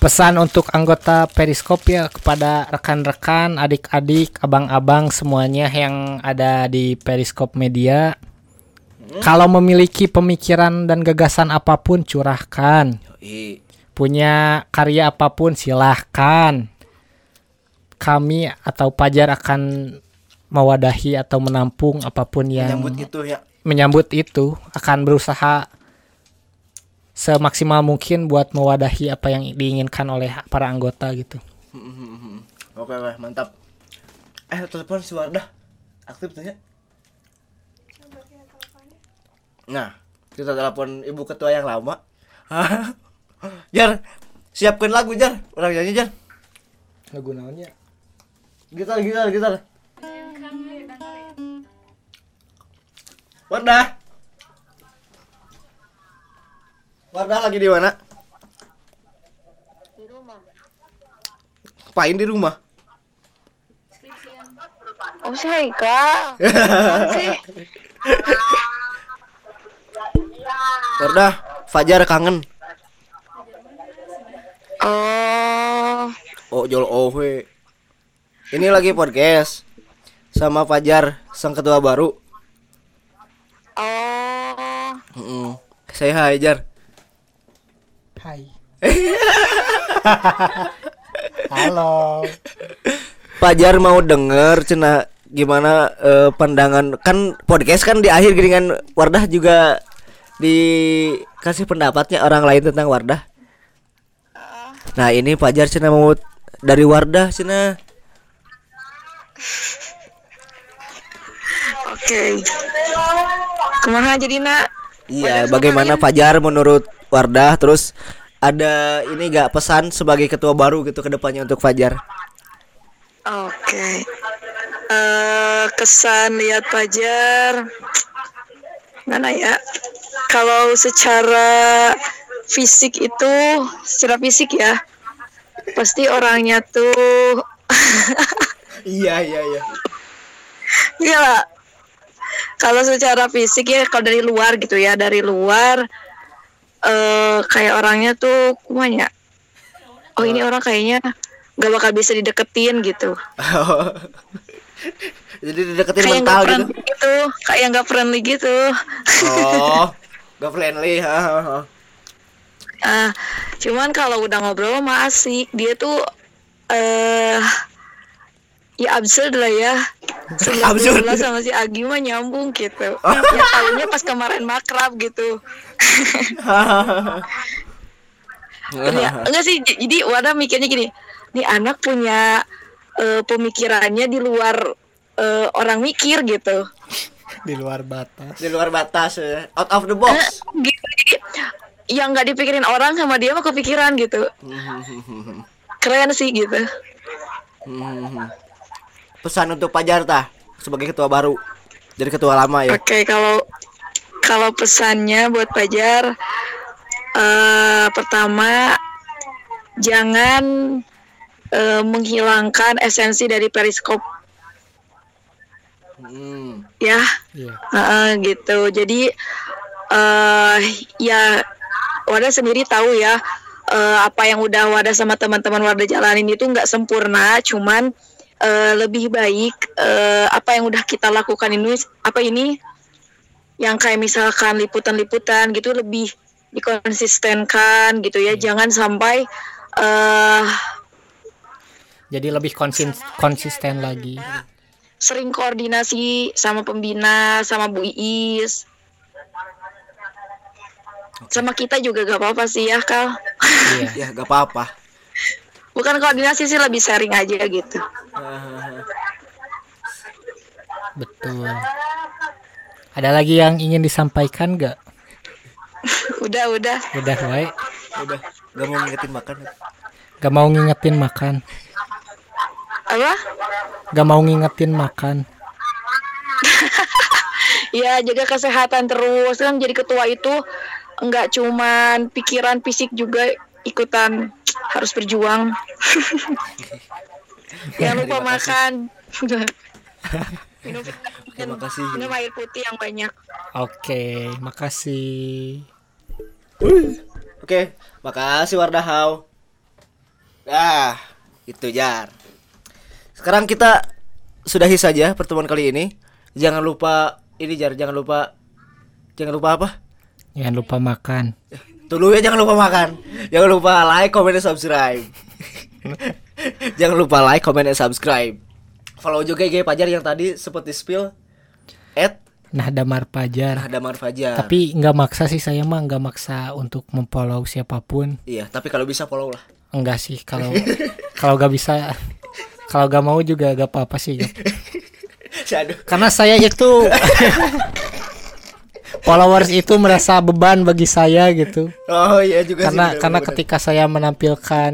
Pesan untuk anggota Periskop ya kepada rekan-rekan, adik-adik, abang-abang semuanya yang ada di Periskop Media. Kalau memiliki pemikiran dan gagasan apa pun curahkan. Yoi. Punya karya apa pun silahkan. Kami atau Pajar akan mewadahi atau menampung apa pun yang menyambut itu ya menyambut itu akan berusaha semaksimal mungkin buat mewadahi apa yang diinginkan oleh para anggota gitu. oke oke mantap. Eh telepon si Wardah. Aktif tuh ya? Nah kita telepon ibu ketua yang lama. Jar siapkan lagu Jar. Orang nyanyi Jar. Lagu naonnya? gitar gitar. Gitar Wardah Wardah lagi di mana? di rumah Ngapain di rumah? oh sih Wardah, Fajar kangen. oh Oh, jol owe. Ini lagi podcast sama Fajar, sang ketua baru. oh Heeh. Saya hai Jar. Hai. Halo. Fajar mau denger cina gimana eh, pandangan kan podcast kan di akhir kan Wardah juga dikasih pendapatnya orang lain tentang Wardah. Nah ini Fajar cina mau dari Wardah cina oke ke mana jadi nak Iya, bagaimana Fajar menurut Wardah terus ada ini gak pesan sebagai ketua baru gitu ke depannya untuk Fajar? Oke. Eh, kesan lihat Pajar mana ya? Kalau secara fisik itu, secara fisik ya, pasti orangnya tuh Iya, iya, iya. Iya lah. Kalau secara fisik ya kalau dari luar gitu ya, dari luar eh kayak orangnya tuh kumanya. Oh, ini orang kayaknya gak bakal bisa dideketin gitu. Jadi dideketin Kayak mental nggak gitu. gitu, kayak nggak friendly gitu. Oh, gak friendly. ha, ha, ha. Ah, cuman kalau udah ngobrol mah asik. Dia tuh eh ya absurd lah ya. Absurd. 19 sama si Agi mah nyambung gitu. ya tahunya pas kemarin makrab gitu. ya, enggak sih jadi Wada mikirnya gini nih anak punya eh, pemikirannya di luar eh, orang mikir gitu di luar batas Di luar batas, ya. out of the box. gitu jadi yang nggak dipikirin orang sama dia mah kepikiran gitu keren sih gitu Hmm. Pesan untuk Fajar tah sebagai ketua baru dari ketua lama ya. oke kalau kalau pesannya buat Pajar eh pertama jangan eh, menghilangkan esensi dari periskop Hmm. ya iya Heeh, gitu. Jadi eh ya Wadah sendiri tahu ya eh, apa yang udah Wadah sama teman-teman Wadah jalanin itu nggak sempurna, cuman eh, lebih baik eh, apa yang udah kita lakukan ini apa ini yang kayak misalkan liputan-liputan gitu lebih dikonsistenkan gitu ya. Jangan sampai eh jadi lebih konsin konsisten lagi sering koordinasi sama pembina, sama Bu Iis. Sama kita juga gak apa-apa sih ya, Kal. iya Ya gak apa-apa. Bukan koordinasi sih, lebih sharing aja gitu. betul ada lagi yang ingin disampaikan gak Udah, udah. udah baik Udah, gak mau ngingetin makan. gak mau ngingetin makan Apa? gak mau ngingetin makan Ya, jaga kesehatan terus. Kan jadi ketua itu nggak cuman pikiran fisik juga ikutan harus berjuang. Jangan lupa Terima kasih. makan. minum, Terima kasih. minum air putih yang banyak. oke makasih Oke, makasih Wardahau. Ah, itu Jar. Sekarang kita sudahi saja pertemuan kali ini. Jangan lupa ini Jar, jangan lupa jangan lupa apa? jangan lupa makan Dulu ya jangan lupa makan. Jangan lupa like, comment, dan subscribe. jangan lupa like, comment, dan subscribe. Follow juga IG Pajar yang tadi seperti spill at nah damar pajar Damar Fajar. tapi nggak maksa sih saya mah nggak maksa untuk memfollow siapa pun iya, tapi kalau bisa follow lah. enggak sih kalau kalau nggak bisa kalau nggak mau juga gak apa-apa sih karena saya itu followers itu merasa beban bagi saya gitu Oh iya juga karena sih. karena ketika saya menampilkan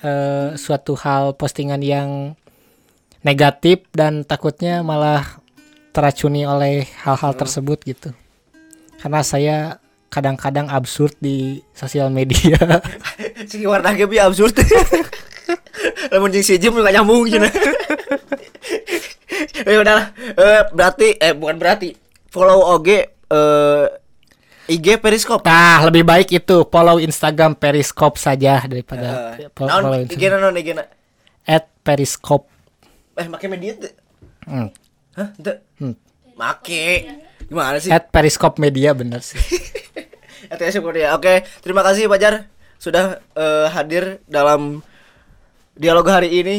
eh, suatu hal postingan yang negatif dan takutnya malah teracuni oleh hal-hal tersebut gitu karena saya kadang-kadang absurd di sosial media si warna ge bi absurd. Lamun jeung si Jim gak nyambung cenah. Eh udahlah. Eh berarti eh bukan berarti. Follow oge eh IG Periscope. nah lebih baik itu follow Instagram Periscope saja daripada naon follow IG Instagram. na naon IG na? at Periscope Eh make media teu? Hmm. Hah? Hmm. Make. Gimana sih? at Periscope Media bener sih ATS Korea. Oke, terima kasih Pajar sudah eh, hadir dalam dialog hari ini.